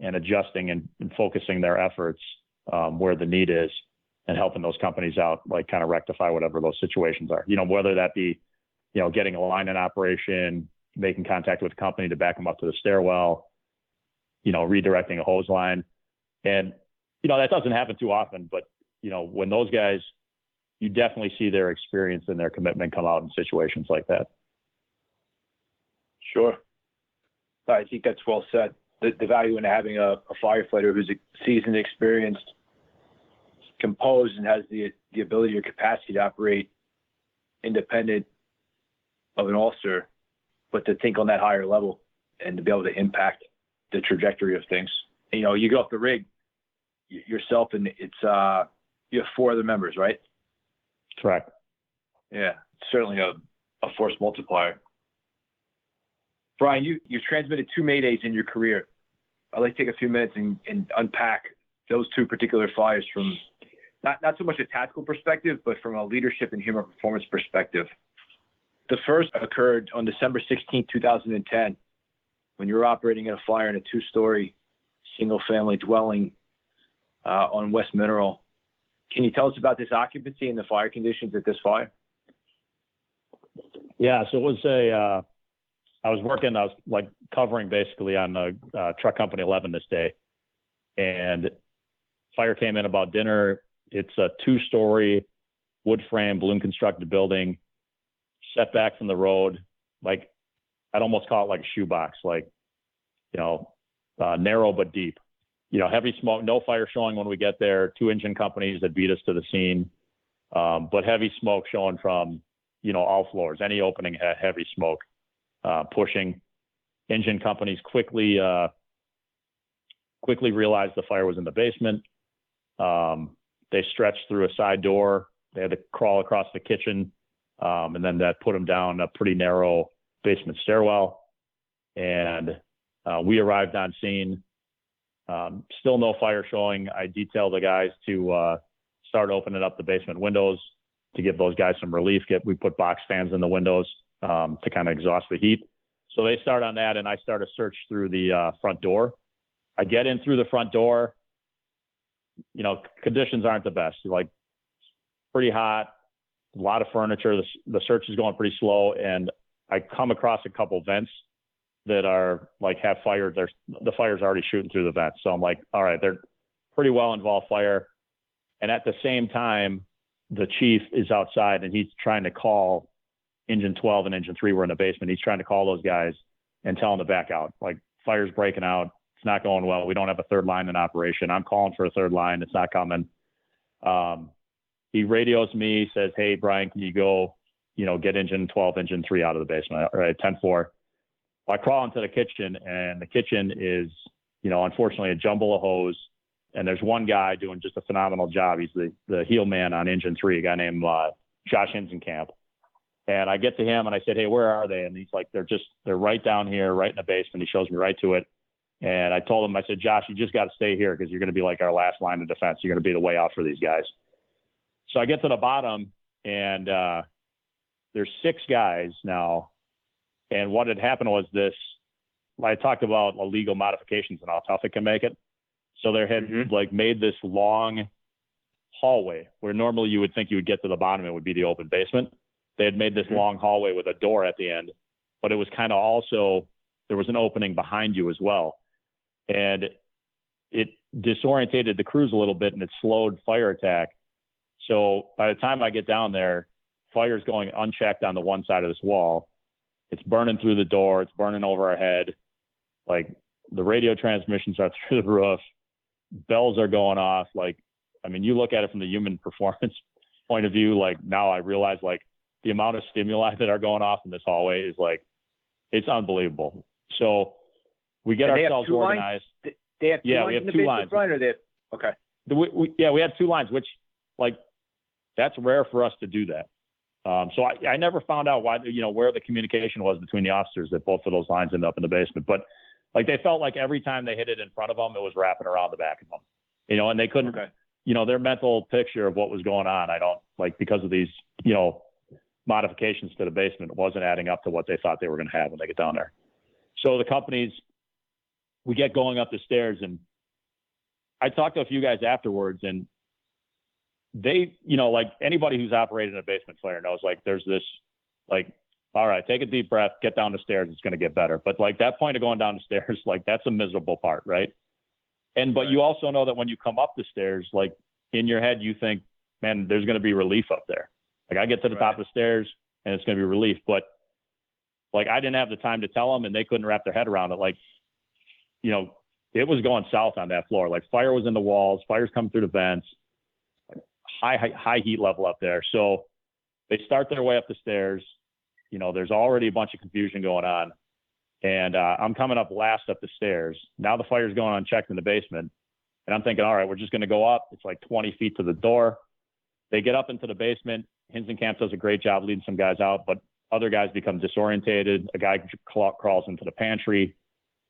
B: and adjusting and, and focusing their efforts um, where the need is and helping those companies out like kind of rectify whatever those situations are. You know whether that be you know getting a line in operation making contact with the company to back them up to the stairwell you know redirecting a hose line and, you know, that doesn't happen too often, but, you know, when those guys, you definitely see their experience and their commitment come out in situations like that.
A: Sure. I think that's well said. The, the value in having a, a firefighter who's seasoned, experienced, composed, and has the the ability or capacity to operate independent of an officer, but to think on that higher level and to be able to impact the trajectory of things. You know, you go off the rig, yourself and it's uh, you have four other members, right?
B: Correct.
A: Yeah, certainly a, a force multiplier. Brian, you, you've transmitted two Maydays in your career. I'd like to take a few minutes and, and unpack those two particular fires from not, not so much a tactical perspective, but from a leadership and human performance perspective. The first occurred on December 16, 2010, when you were operating in a fire in a two story single family dwelling uh, on West Mineral. Can you tell us about this occupancy and the fire conditions at this fire?
B: Yeah, so it was a. Uh, I was working. I was like covering basically on uh, truck company 11 this day, and fire came in about dinner. It's a two-story wood frame balloon constructed building, back from the road. Like I'd almost call it like a shoebox, like you know, uh, narrow but deep. You know, heavy smoke, no fire showing when we get there. Two engine companies that beat us to the scene, um, but heavy smoke showing from you know all floors. Any opening had heavy smoke uh, pushing. Engine companies quickly uh, quickly realized the fire was in the basement. Um, they stretched through a side door. They had to crawl across the kitchen, um, and then that put them down a pretty narrow basement stairwell. And uh, we arrived on scene. Um, still no fire showing. I detailed the guys to uh, start opening up the basement windows to give those guys some relief. Get we put box fans in the windows um, to kind of exhaust the heat. So they start on that, and I start a search through the uh, front door. I get in through the front door. You know, conditions aren't the best. Like pretty hot, a lot of furniture. The, the search is going pretty slow, and I come across a couple vents that are like have fire. There's the fire's already shooting through the vents. So I'm like, all right, they're pretty well involved fire. And at the same time, the chief is outside and he's trying to call engine 12 and engine 3 were in the basement. He's trying to call those guys and tell them to back out. Like fire's breaking out. It's not going well. We don't have a third line in operation. I'm calling for a third line. It's not coming. Um, he radios me, says, Hey, Brian, can you go, you know, get engine 12, engine 3 out of the basement? Right, 10 4. I crawl into the kitchen, and the kitchen is, you know, unfortunately a jumble of hose. And there's one guy doing just a phenomenal job. He's the, the heel man on engine three, a guy named uh, Josh Hinzenkamp. And I get to him and I said, Hey, where are they? And he's like, They're just, they're right down here, right in the basement. He shows me right to it. And I told him, I said, Josh, you just got to stay here because you're going to be like our last line of defense. You're going to be the way out for these guys. So I get to the bottom and uh, there's six guys now. And what had happened was this I talked about illegal modifications and how tough it can make it. So they had mm-hmm. like made this long hallway where normally you would think you would get to the bottom, it would be the open basement. They had made this mm-hmm. long hallway with a door at the end, but it was kind of also there was an opening behind you as well. And it disorientated the crews a little bit and it slowed fire attack. So by the time I get down there, fire's going unchecked on the one side of this wall. It's burning through the door, it's burning over our head. Like the radio transmissions are [LAUGHS] through the roof, bells are going off. Like, I mean, you look at it from the human [LAUGHS] performance point of view, like now I realize like the amount of stimuli that are going off in this hallway is like it's unbelievable. So we get ourselves organized.
A: Lines? They have two
B: yeah,
A: lines
B: we have
A: in the
B: two lines.
A: Front, or they have, okay.
B: We, we, yeah, we had two lines, which like that's rare for us to do that. Um, so I, I never found out why you know where the communication was between the officers that both of those lines ended up in the basement. But like they felt like every time they hit it in front of them, it was wrapping around the back of them. You know, and they couldn't. Okay. You know, their mental picture of what was going on. I don't like because of these. You know, modifications to the basement wasn't adding up to what they thought they were going to have when they get down there. So the companies, we get going up the stairs, and I talked to a few guys afterwards, and they, you know, like anybody who's operated in a basement fire knows, like there's this, like, all right, take a deep breath, get down the stairs, it's going to get better. But like that point of going down the [LAUGHS] stairs, like that's a miserable part, right? And but you also know that when you come up the stairs, like in your head, you think, man, there's going to be relief up there. Like I get to the right. top of the stairs and it's going to be relief, but like I didn't have the time to tell them and they couldn't wrap their head around it. Like, you know, it was going south on that floor. Like fire was in the walls, fires coming through the vents, high, high, high heat level up there. So they start their way up the stairs. You know, there's already a bunch of confusion going on. And uh, I'm coming up last up the stairs. Now the fire's going unchecked in the basement. And I'm thinking, all right, we're just going to go up. It's like 20 feet to the door. They get up into the basement. Camp does a great job leading some guys out, but other guys become disorientated. A guy crawls into the pantry.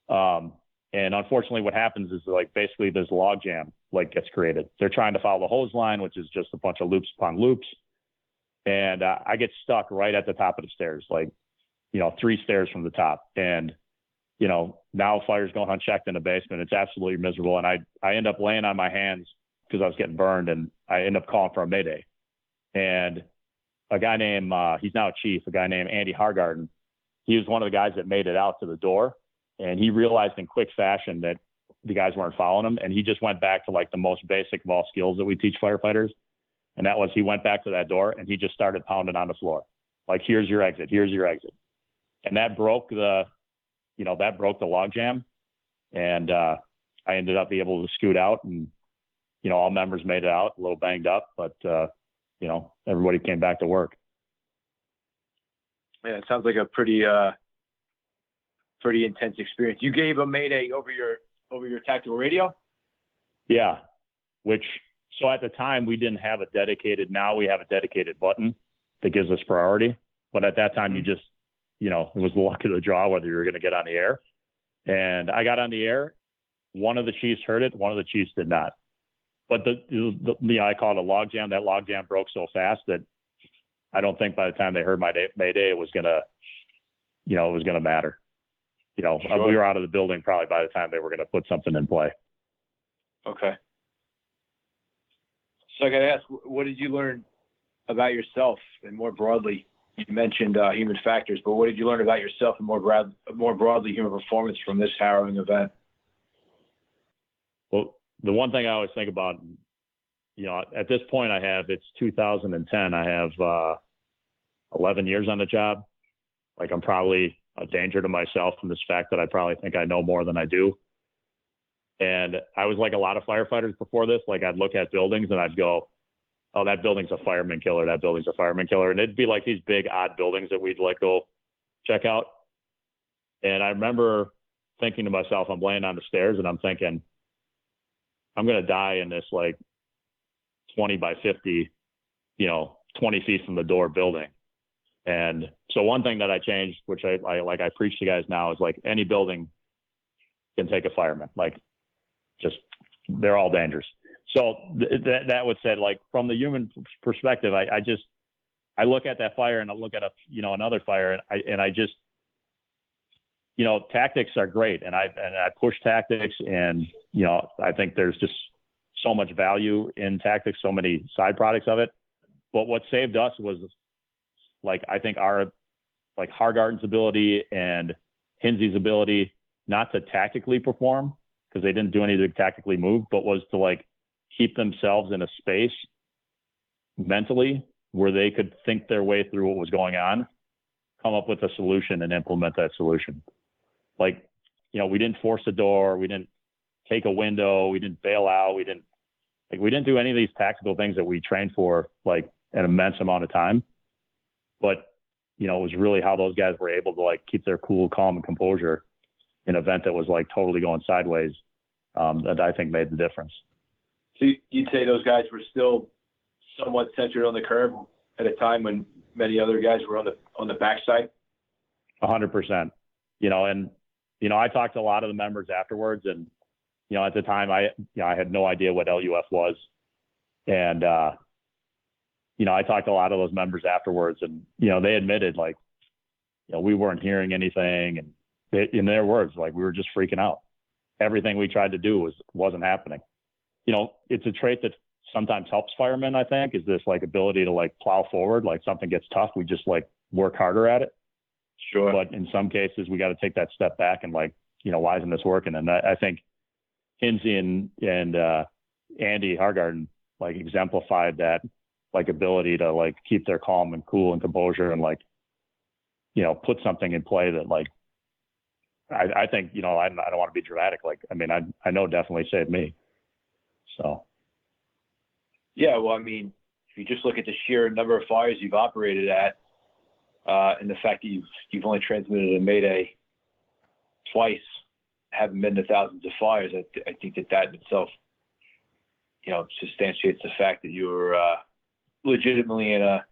B: Um, and unfortunately, what happens is like basically there's a log jam like gets created. They're trying to follow the hose line, which is just a bunch of loops upon loops. And uh, I get stuck right at the top of the stairs, like, you know, three stairs from the top. And, you know, now fire's going unchecked in the basement. It's absolutely miserable. And I, I end up laying on my hands because I was getting burned and I end up calling for a mayday. And a guy named, uh, he's now a chief, a guy named Andy Hargarden, he was one of the guys that made it out to the door and he realized in quick fashion that the guys weren't following him. And he just went back to like the most basic of all skills that we teach firefighters. And that was he went back to that door and he just started pounding on the floor. Like, here's your exit, here's your exit. And that broke the, you know, that broke the logjam. And uh, I ended up being able to scoot out and, you know, all members made it out, a little banged up, but, uh, you know, everybody came back to work.
A: Yeah, it sounds like a pretty, uh, pretty intense experience. You gave a mayday over your over your tactical radio.
B: Yeah, which so at the time we didn't have a dedicated. Now we have a dedicated button that gives us priority. But at that time, you mm-hmm. just you know it was the luck of the draw whether you were going to get on the air. And I got on the air. One of the Chiefs heard it. One of the Chiefs did not. But the, the, the I call it a log jam. That log jam broke so fast that I don't think by the time they heard my day, Mayday, it was gonna, you know, it was gonna matter you know, sure. we were out of the building probably by the time they were going to put something in play.
A: Okay. So I got to ask, what did you learn about yourself and more broadly? You mentioned uh, human factors, but what did you learn about yourself and more broad, more broadly human performance from this harrowing event?
B: Well, the one thing I always think about, you know, at this point I have it's 2010. I have uh, 11 years on the job. Like I'm probably a danger to myself from this fact that I probably think I know more than I do. And I was like a lot of firefighters before this. Like I'd look at buildings and I'd go, "Oh, that building's a fireman killer. That building's a fireman killer." And it'd be like these big odd buildings that we'd like go check out. And I remember thinking to myself, I'm laying on the stairs and I'm thinking, I'm gonna die in this like 20 by 50, you know, 20 feet from the door building. And so one thing that I changed, which I, I like I preach to guys now, is like any building can take a fireman. Like just they're all dangerous. So th- that that would said like from the human perspective, I, I just I look at that fire and I look at a you know another fire and I and I just you know tactics are great and I and I push tactics and you know I think there's just so much value in tactics, so many side products of it. But what saved us was like I think our like Hargarden's ability and Hinsey's ability not to tactically perform because they didn't do anything tactically move, but was to like keep themselves in a space mentally where they could think their way through what was going on, come up with a solution and implement that solution. Like, you know, we didn't force a door, we didn't take a window, we didn't bail out, we didn't like we didn't do any of these tactical things that we trained for like an immense amount of time. But you know, it was really how those guys were able to like keep their cool, calm, and composure in an event that was like totally going sideways. Um, that I think made the difference.
A: So you'd say those guys were still somewhat centered on the curb at a time when many other guys were on the on the backside.
B: A hundred percent. You know, and you know, I talked to a lot of the members afterwards, and you know, at the time, I you know, I had no idea what LUF was, and uh, you know, I talked to a lot of those members afterwards, and you know, they admitted like, you know, we weren't hearing anything, and they, in their words, like we were just freaking out. Everything we tried to do was wasn't happening. You know, it's a trait that sometimes helps firemen. I think is this like ability to like plow forward. Like something gets tough, we just like work harder at it.
A: Sure.
B: But in some cases, we got to take that step back and like, you know, why isn't this working? And I, I think Hinsey and and uh, Andy Hargarden like exemplified that like ability to like keep their calm and cool and composure and like you know put something in play that like I, I think you know I, I don't want to be dramatic. Like I mean I I know definitely saved me. So.
A: Yeah well I mean if you just look at the sheer number of fires you've operated at uh, and the fact that you've you've only transmitted a mayday twice haven't been to thousands of fires I, th- I think that that in itself you know, substantiates the fact that you were uh, legitimately in a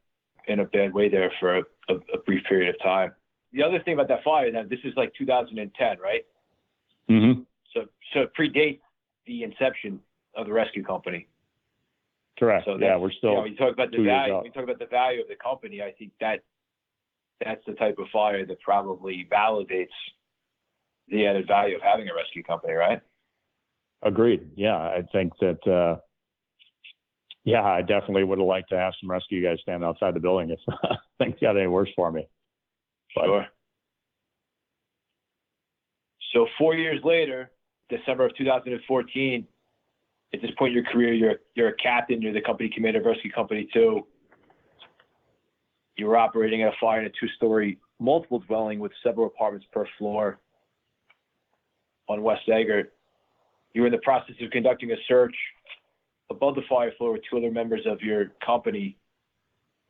A: in a bad way there for a, a, a, brief period of time. The other thing about that fire, now this is like 2010, right?
B: Mm-hmm.
A: So so it predates the inception of the rescue company.
B: Correct.
A: So
B: yeah, we're still.
A: You, know, you talk about the value. You talk about the value of the company. I think that that's the type of fire that probably validates the added value of having a rescue company, right?
B: Agreed. Yeah, I think that. Uh, yeah, I definitely would have liked to have some rescue guys stand outside the building if [LAUGHS] things got any worse for me.
A: But, sure. So four years later, December of 2014, at this point in your career, you're you're a captain. You're the company commander of rescue company two. You were operating at a fire in a two-story multiple dwelling with several apartments per floor on West Eggert. You were in the process of conducting a search above the fire floor with two other members of your company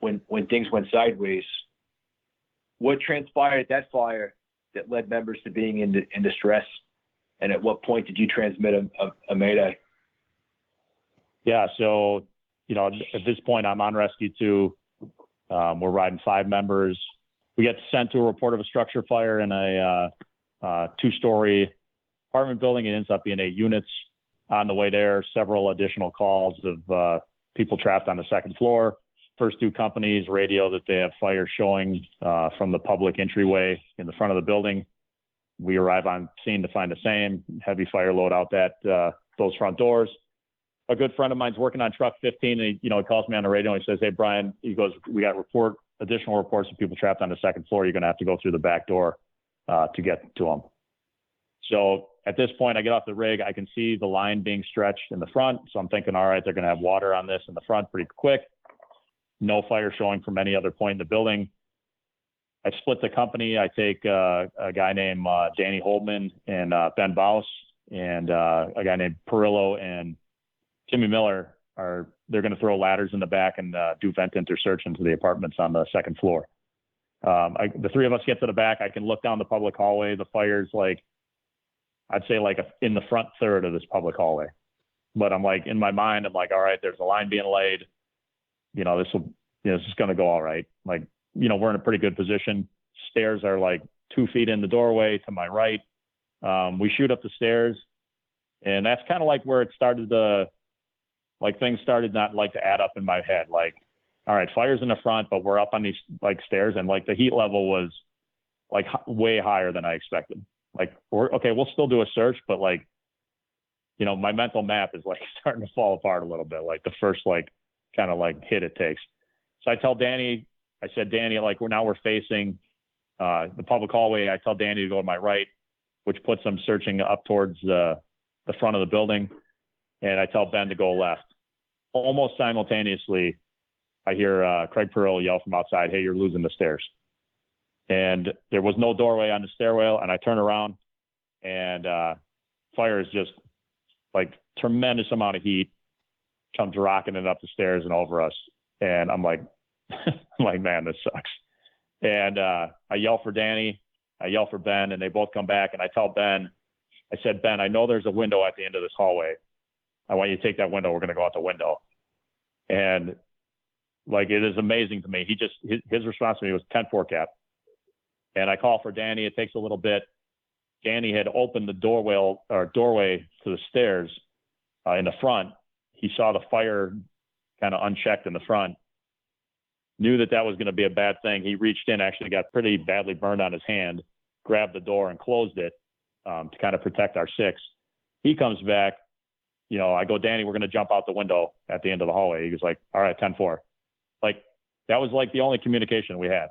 A: when when things went sideways. What transpired at that fire that led members to being in, in distress? And at what point did you transmit a, a, a mayday?
B: Yeah, so you know, at this point, I'm on rescue two. Um, we're riding five members. We get sent to a report of a structure fire in a uh, uh, two-story apartment building. It ends up being eight units. On the way there, several additional calls of uh, people trapped on the second floor. First two companies radio that they have fire showing uh, from the public entryway in the front of the building. We arrive on scene to find the same heavy fire load out that uh, those front doors. A good friend of mine's working on truck 15, and he, you know, he calls me on the radio and he says, "Hey, Brian," he goes, "We got report additional reports of people trapped on the second floor. You're going to have to go through the back door uh, to get to them." So at this point, I get off the rig. I can see the line being stretched in the front. So I'm thinking, all right, they're going to have water on this in the front pretty quick. No fire showing from any other point in the building. I split the company. I take uh, a guy named uh, Danny Holdman and uh, Ben Baus and uh, a guy named Perillo and Timmy Miller are they're going to throw ladders in the back and uh, do vent enter search into the apartments on the second floor. Um, I, the three of us get to the back. I can look down the public hallway. The fire's like I'd say like a, in the front third of this public hallway. But I'm like in my mind, I'm like, all right, there's a line being laid. You know, this will, you know, this is going to go all right. Like, you know, we're in a pretty good position. Stairs are like two feet in the doorway to my right. Um, we shoot up the stairs, and that's kind of like where it started to, like things started not like to add up in my head. Like, all right, fire's in the front, but we're up on these like stairs, and like the heat level was like way higher than I expected. Like, we're okay, we'll still do a search, but like, you know, my mental map is like [LAUGHS] starting to fall apart a little bit. Like the first like kind of like hit it takes. So I tell Danny, I said, Danny, like we're now we're facing uh, the public hallway. I tell Danny to go to my right, which puts him searching up towards the the front of the building, and I tell Ben to go left. Almost simultaneously, I hear uh, Craig Pearl yell from outside, "Hey, you're losing the stairs!" And there was no doorway on the stairwell. And I turn around, and uh, fire is just like tremendous amount of heat comes rocketing up the stairs and over us. And I'm like, [LAUGHS] like, man, this sucks. And uh, I yell for Danny, I yell for Ben, and they both come back. And I tell Ben, I said, Ben, I know there's a window at the end of this hallway. I want you to take that window. We're going to go out the window. And like, it is amazing to me. He just, his, his response to me was 10 4 cap and I call for Danny. It takes a little bit. Danny had opened the doorway or doorway to the stairs uh, in the front. He saw the fire kind of unchecked in the front. Knew that that was going to be a bad thing. He reached in, actually got pretty badly burned on his hand, grabbed the door and closed it um, to kind of protect our six. He comes back. You know, I go, Danny, we're going to jump out the window at the end of the hallway. He was like, all right, 10 4. Like, that was like the only communication we had.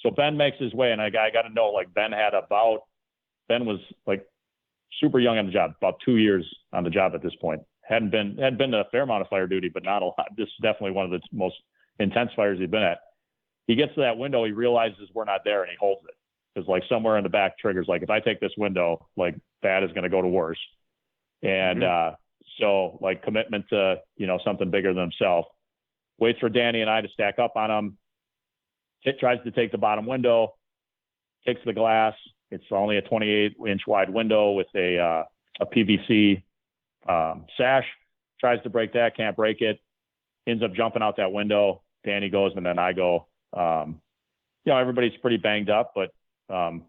B: So Ben makes his way, and I, I got to know like Ben had about Ben was like super young on the job, about two years on the job at this point. Hadn't been had been a fair amount of fire duty, but not a lot. This is definitely one of the most intense fires he's been at. He gets to that window, he realizes we're not there, and he holds it because like somewhere in the back triggers like if I take this window, like that is going to go to worse. And mm-hmm. uh, so like commitment to you know something bigger than himself. Waits for Danny and I to stack up on him it tries to take the bottom window, takes the glass. It's only a 28 inch wide window with a, uh, a PVC um, sash. tries to break that, can't break it, ends up jumping out that window. Danny goes, and then I go. Um, you know, everybody's pretty banged up, but um,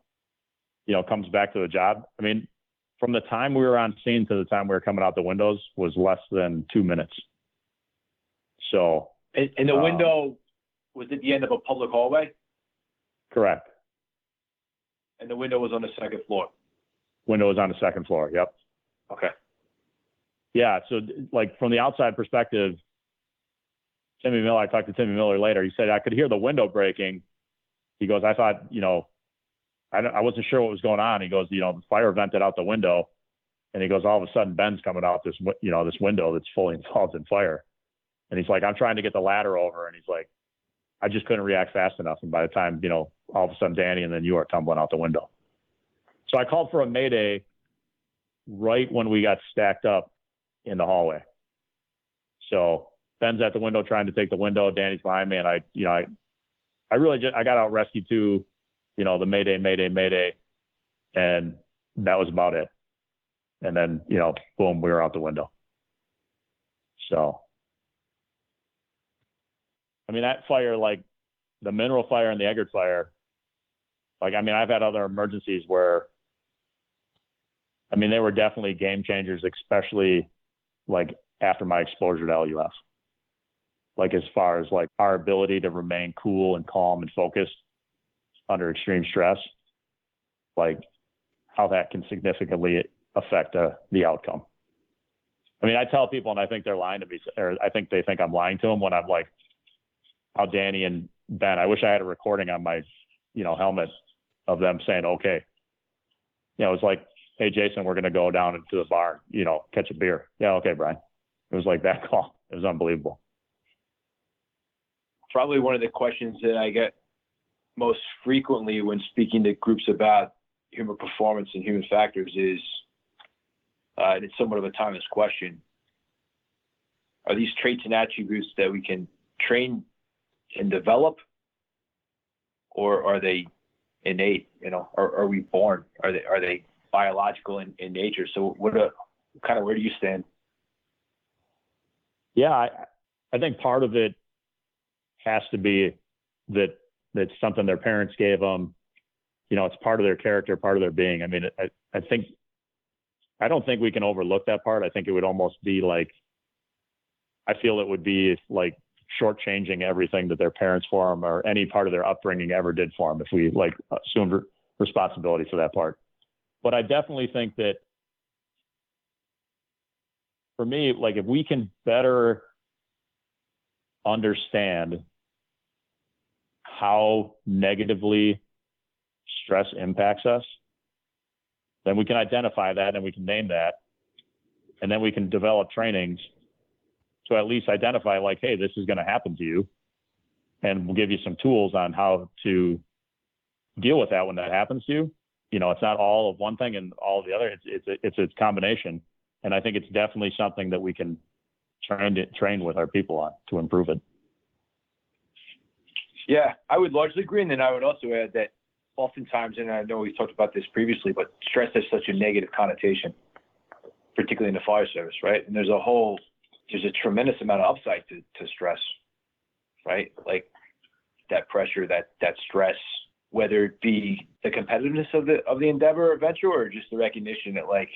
B: you know, comes back to the job. I mean, from the time we were on scene to the time we were coming out the windows was less than two minutes. So,
A: and, and the um, window was at the end of a public hallway.
B: Correct.
A: And the window was on the second floor.
B: Window was on the second floor. Yep.
A: Okay.
B: Yeah. So, like from the outside perspective, Timmy Miller. I talked to Timmy Miller later. He said I could hear the window breaking. He goes, I thought, you know, I, I wasn't sure what was going on. He goes, you know, the fire vented out the window, and he goes, all of a sudden Ben's coming out this, you know, this window that's fully [LAUGHS] involved in fire, and he's like, I'm trying to get the ladder over, and he's like, I just couldn't react fast enough, and by the time, you know, all of a sudden Danny and then you are tumbling out the window. So I called for a mayday right when we got stacked up in the hallway. So Ben's at the window trying to take the window. Danny's behind me, and I, you know, I, I really just I got out rescued to, you know, the Mayday, Mayday, Mayday, and that was about it. And then, you know, boom, we were out the window. So, I mean, that fire, like the mineral fire and the Eggert fire, like, I mean, I've had other emergencies where, I mean, they were definitely game changers, especially like after my exposure to LUF. Like, as far as like our ability to remain cool and calm and focused under extreme stress, like how that can significantly affect uh, the outcome. I mean, I tell people, and I think they're lying to me, or I think they think I'm lying to them when I'm like, how Danny and Ben, I wish I had a recording on my, you know, helmet of them saying, okay. You know, it's like, hey, Jason, we're going to go down into the bar, you know, catch a beer. Yeah, okay, Brian. It was like that [LAUGHS] call. It was unbelievable.
A: Probably one of the questions that I get most frequently when speaking to groups about human performance and human factors is, uh, and it's somewhat of a timeless question, are these traits and attributes that we can train and develop, or are they innate? You know, are, are we born? Are they are they biological in, in nature? So, what uh, a, kind of where do you stand?
B: Yeah, I, I think part of it has to be that it's something their parents gave them. You know, it's part of their character, part of their being. I mean, I, I think, I don't think we can overlook that part. I think it would almost be like, I feel it would be like shortchanging everything that their parents for them or any part of their upbringing ever did for them if we like assumed responsibility for that part. But I definitely think that for me, like if we can better understand how negatively stress impacts us, then we can identify that and we can name that. And then we can develop trainings to at least identify, like, hey, this is going to happen to you. And we'll give you some tools on how to deal with that when that happens to you. You know, it's not all of one thing and all of the other. It's it's it's a combination, and I think it's definitely something that we can train train with our people on to improve it.
A: Yeah, I would largely agree. And then I would also add that oftentimes, and I know we've talked about this previously, but stress has such a negative connotation, particularly in the fire service, right? And there's a whole, there's a tremendous amount of upside to, to stress, right? Like that pressure, that that stress, whether it be the competitiveness of the of the endeavor or venture, or just the recognition that like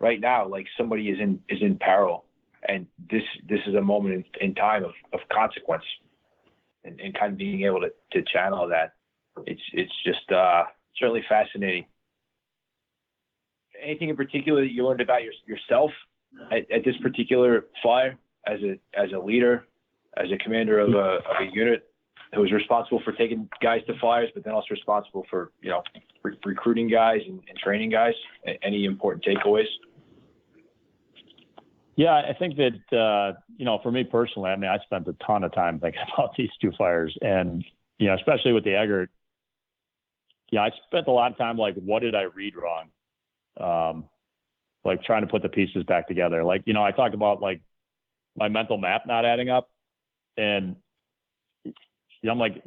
A: right now, like somebody is in is in peril, and this this is a moment in, in time of, of consequence and, and kind of being able to, to channel that. It's it's just uh, certainly fascinating. Anything in particular that you learned about your, yourself at, at, this particular fire as a as a leader, as a commander of a, of a unit who was responsible for taking guys to fires, but then also responsible for you know re- recruiting guys and, and training guys. Any important takeaways?
B: Yeah, I think that uh, you know, for me personally, I mean, I spent a ton of time thinking [LAUGHS] about these two fires, and you know, especially with the Eggert. Yeah, I spent a lot of time like, what did I read wrong? Um, like trying to put the pieces back together. Like, you know, I talked about like my mental map not adding up, and you know, I'm like,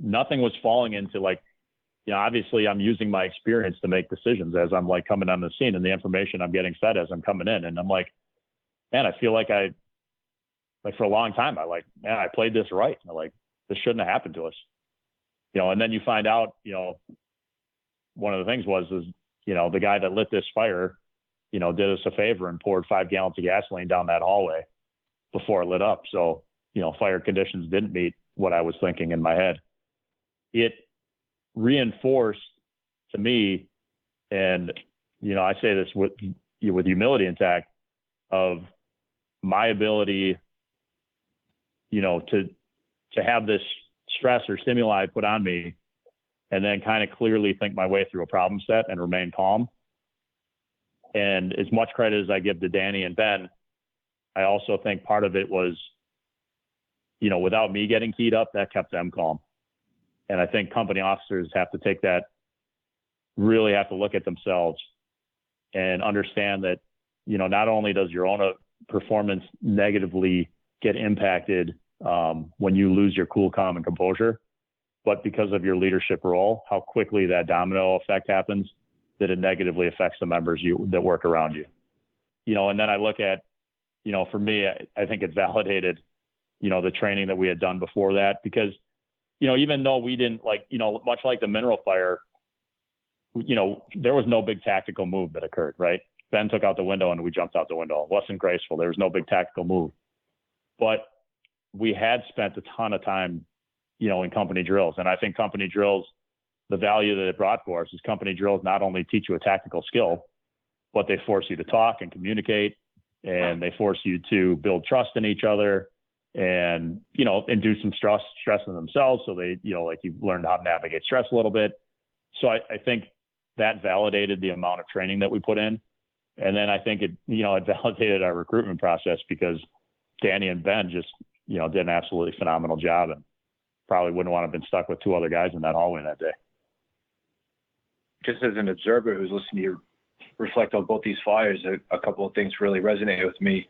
B: nothing was falling into like, you know, obviously I'm using my experience to make decisions as I'm like coming on the scene and the information I'm getting fed as I'm coming in, and I'm like man, I feel like I, like for a long time, I like, man, I played this right. I like, this shouldn't have happened to us. You know, and then you find out, you know, one of the things was, is, you know, the guy that lit this fire, you know, did us a favor and poured five gallons of gasoline down that hallway before it lit up. So, you know, fire conditions didn't meet what I was thinking in my head. It reinforced to me, and you know, I say this with with humility intact, of my ability, you know, to to have this stress or stimuli put on me, and then kind of clearly think my way through a problem set and remain calm. And as much credit as I give to Danny and Ben, I also think part of it was, you know, without me getting keyed up, that kept them calm. And I think company officers have to take that, really have to look at themselves and understand that, you know, not only does your own uh, performance negatively get impacted um, when you lose your cool, calm, and composure, but because of your leadership role, how quickly that domino effect happens, that it negatively affects the members you that work around you. You know, and then I look at, you know, for me, I, I think it validated, you know, the training that we had done before that because you know, even though we didn't like, you know, much like the mineral fire, you know, there was no big tactical move that occurred, right? Ben took out the window and we jumped out the window. It wasn't graceful. There was no big tactical move. But we had spent a ton of time, you know, in company drills. And I think company drills, the value that it brought for us is company drills not only teach you a tactical skill, but they force you to talk and communicate and they force you to build trust in each other and you know induce some stress stress in themselves so they you know like you've learned how to navigate stress a little bit. So I, I think that validated the amount of training that we put in. And then i think it you know it [LAUGHS] validated our recruitment process because danny and ben just you know did an absolutely phenomenal job and probably wouldn't want to have been stuck with two other guys in that hallway that day
A: just as an observer who's listening to you reflect on both these fires a, a couple of things really resonated with me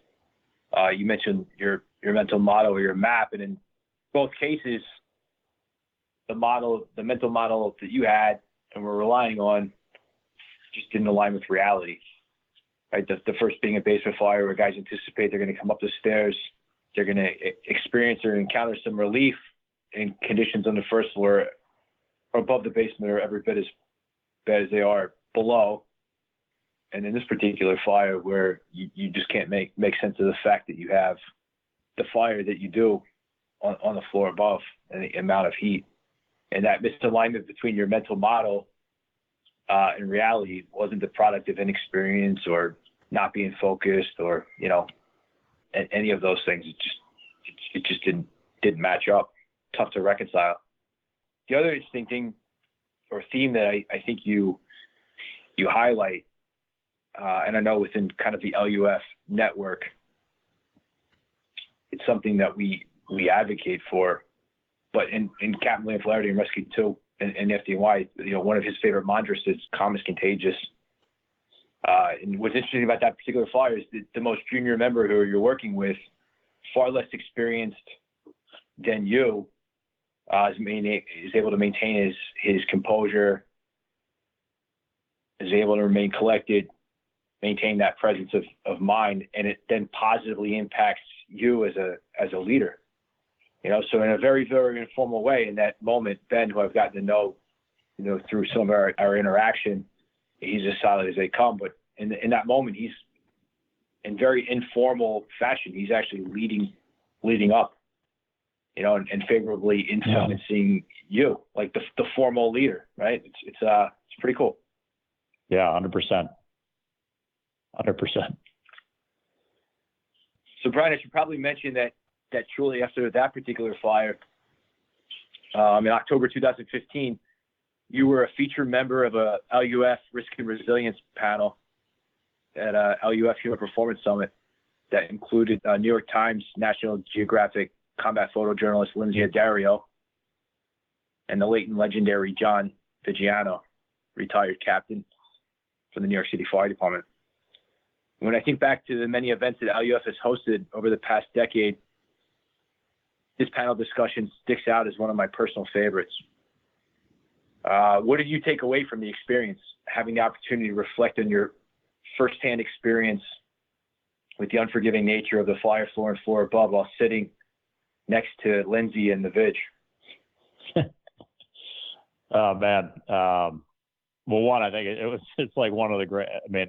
A: uh, you mentioned your your mental model or your map, and in both cases, the model, the mental model that you had and were relying on, just didn't align with reality. Right, the, the first being a basement fire where guys anticipate they're going to come up the stairs, they're going to experience or encounter some relief in conditions on the first floor or above the basement are every bit as bad as they are below. And in this particular fire where you, you just can't make make sense of the fact that you have the fire that you do on, on the floor above and the amount of heat. And that misalignment between your mental model uh, and reality wasn't the product of inexperience or not being focused or you know any of those things. It just it, it just didn't didn't match up. Tough to reconcile. The other interesting thing or theme that I, I think you you highlight uh, and I know within kind of the LUF network, it's something that we we advocate for. But in, in Captain Land Flaherty and Rescue 2 and, and FDNY, you know, one of his favorite mantras is calm is contagious. Uh, and what's interesting about that particular fire is that the most junior member who you're working with, far less experienced than you, uh, is, is able to maintain his, his composure, is able to remain collected, maintain that presence of, of mind and it then positively impacts you as a as a leader. You know so in a very very informal way in that moment ben who i've gotten to know you know through some of our, our interaction he's as solid as they come but in, in that moment he's in very informal fashion he's actually leading leading up you know and, and favorably influencing yeah. you like the, the formal leader right it's it's uh it's pretty cool
B: yeah 100% hundred percent.
A: So Brian, I should probably mention that that shortly after that particular fire, um, in October 2015, you were a featured member of a LUF Risk and Resilience panel at a LUF Human Performance Summit that included uh, New York Times, National Geographic combat photojournalist Lynsey Addario, and the late and legendary John Vigiano, retired captain from the New York City Fire Department. When I think back to the many events that LUF has hosted over the past decade, this panel discussion sticks out as one of my personal favorites. Uh, what did you take away from the experience, having the opportunity to reflect on your firsthand experience with the unforgiving nature of the fire floor and floor above while sitting next to Lynsey and the Vig? [LAUGHS]
B: oh man. Um, well, one, I think it, it, was, [LAUGHS] it's like one of the great, I mean,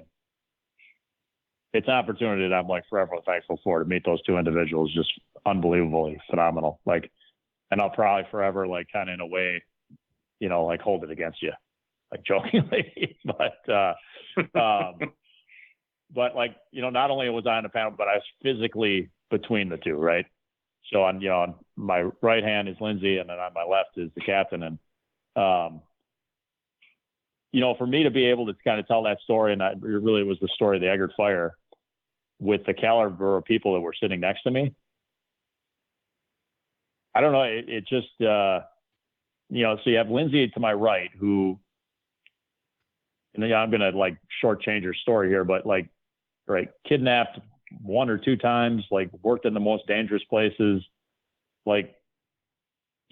B: it's an opportunity that I'm like forever thankful for to meet those two individuals. Just unbelievably phenomenal. Like, and I'll probably forever, like, kind of in a way, you know, like hold it against you, like [LAUGHS] jokingly, but, uh, um, but like, you know, not only was I on the panel, but I was physically between the two, right? So on, you know, on my right hand is Lynsey, and then on my left is the captain. And, um, you know, for me to be able to kind of tell that story, and that really was the story of the Eggert Fire, with the caliber of people that were sitting next to me. I don't know. It, it just, uh, you know, so you have Lynsey to my right, who, and yeah, I'm gonna like shortchange her story here, but like, right, kidnapped one or two times, like worked in the most dangerous places, like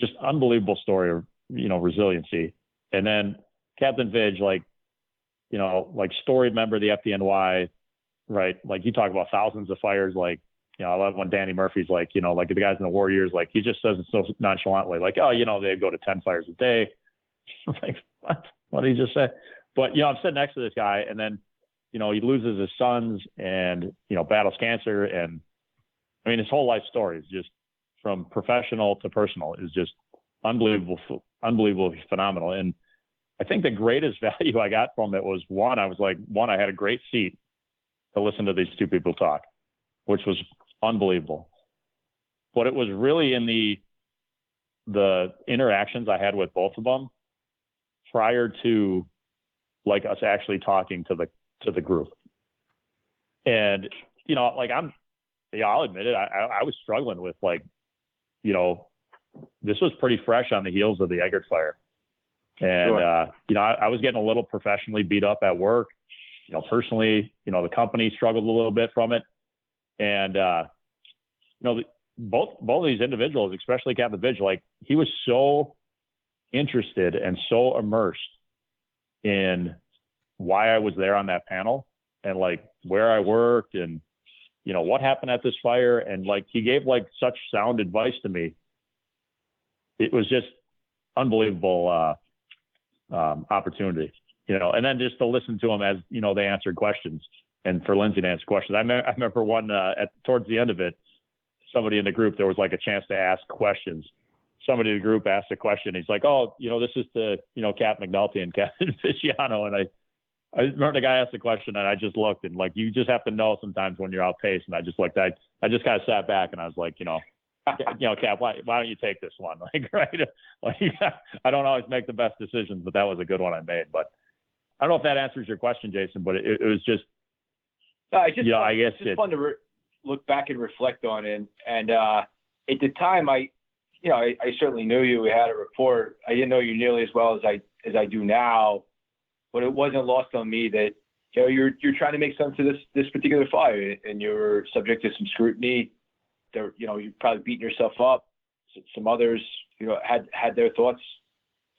B: just unbelievable story of, you know, resiliency. And then Captain Vig, like, you know, like storied member of the FDNY, right? Like you talk about thousands of fires, like, you know, I love when Danny Murphy's like, you know, like the guys in the Warriors, like he just says it so nonchalantly, like, oh, you know, they go to 10 fires a day. [LAUGHS] Like, what? What did he just say? But, you know, I'm sitting next to this guy and then you know, he loses his sons and, you know, battles cancer. And I mean, his whole life story is just from professional to personal is just unbelievable, unbelievable, phenomenal. And I think the greatest [LAUGHS] value I got from it was one, I was like, one, I had a great seat to listen to these two people talk, which was unbelievable. But it was really in the, the interactions I had with both of them prior to like us actually talking to the to the group. And, you know, like I'm, yeah, I'll admit it. I, I was struggling with like, you know, this was pretty fresh on the heels of the Eggert fire. And, sure. uh, you know, I, I, was getting a little professionally beat up at work. You know, personally, you know, the company struggled a little bit from it. And, uh, you know, the, both, both of these individuals, especially Captain Vig, like he was so interested and so immersed in why I was there on that panel and like where I worked and you know what happened at this fire and like he gave like such sound advice to me. It was just unbelievable uh, um, opportunity, you know. And then just to listen to him as you know they answered questions and for Lynsey to answer questions. I, me- I remember one uh, at towards the end of it, somebody in the group there was like a chance to ask questions. Somebody in the group asked a question. He's like, "Oh, you know, this is to you know Cap McNulty and Captain [LAUGHS] Vigiano," and I I remember the guy asked the question and I just looked and like you just have to know sometimes when you're outpaced and I just looked I I just kind of sat back and I was like you know you know Cap why why don't you take this one? [LAUGHS] Like right? [LAUGHS] Like [LAUGHS] I don't always make the best decisions but that was a good one I made but I don't know if that answers your question Jason but it, it was just
A: no, I just you know, I guess it's just fun to re- look back and reflect on it and uh, at the time I you know I, I certainly knew you we had a report. I didn't know you nearly as well as I as I do now but it wasn't lost on me that you know you're you're trying to make sense of this this particular fire, and you're subject to some scrutiny. There, you know, you're probably beating yourself up. Some others, you know, had had their thoughts,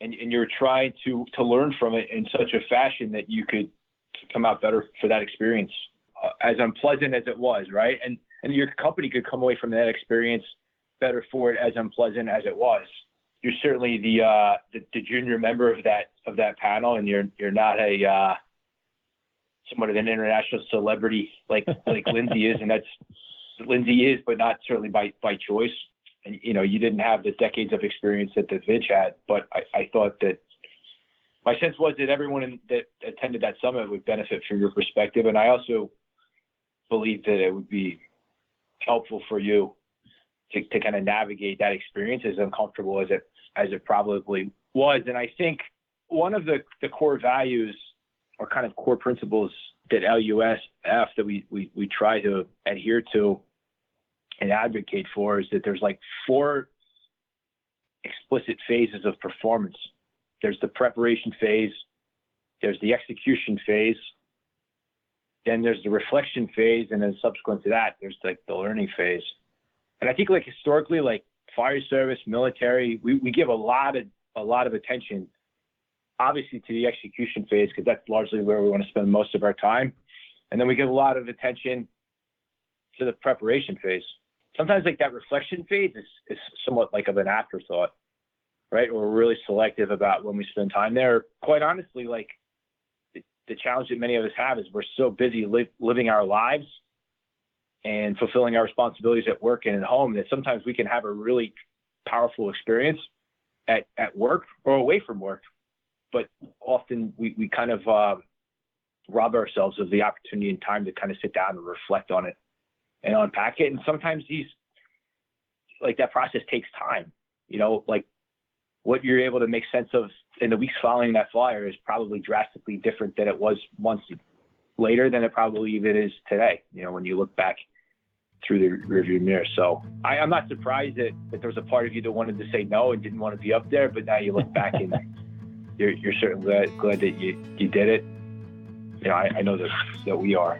A: and and you're trying to to learn from it in such a fashion that you could come out better for that experience, uh, as unpleasant as it was, right? And and your company could come away from that experience better for it as unpleasant as it was you're certainly the, uh, the, the junior member of that of that panel, and you're you're not a uh, somewhat of an international celebrity like like [LAUGHS] Lynsey is, and that's Lynsey is, but not certainly by by choice. And you know, you didn't have the decades of experience that the Vich had, but I, I thought that my sense was that everyone in, that attended that summit would benefit from your perspective, and I also believe that it would be helpful for you to, to kind of navigate that experience as uncomfortable as it as it probably was. And I think one of the, the core values or kind of core principles that LUSF that we, we, we try to adhere to and advocate for is that there's like four explicit phases of performance. There's the preparation phase, there's the execution phase, then there's the reflection phase, and then subsequent to that, there's like the learning phase. And I think like historically, like fire service, military, we, we give a lot of a lot of attention, obviously to the execution phase because that's largely where we want to spend most of our time, and then we give a lot of attention to the preparation phase. Sometimes like that reflection phase is, is somewhat like of an afterthought, right? We're really selective about when we spend time there. Quite honestly, like the, challenge that many of us have is we're so busy li- living our lives and fulfilling our responsibilities at work and at home that sometimes we can have a really powerful experience at, at work or away from work. But often we, we kind of uh, rob ourselves of the opportunity and time to kind of sit down and reflect on it and unpack it. And sometimes these, like that process takes time, you know, like what you're able to make sense of in the weeks following that flyer is probably drastically different than it was months later than it probably even is today, you know, when you look back through the rearview mirror. So I, am not surprised that, that there was a part of you that wanted to say no and didn't want to be up there, but now you look back and [LAUGHS] you're, you're certainly glad, glad that you, you did it. You know, I, I know that, that we are.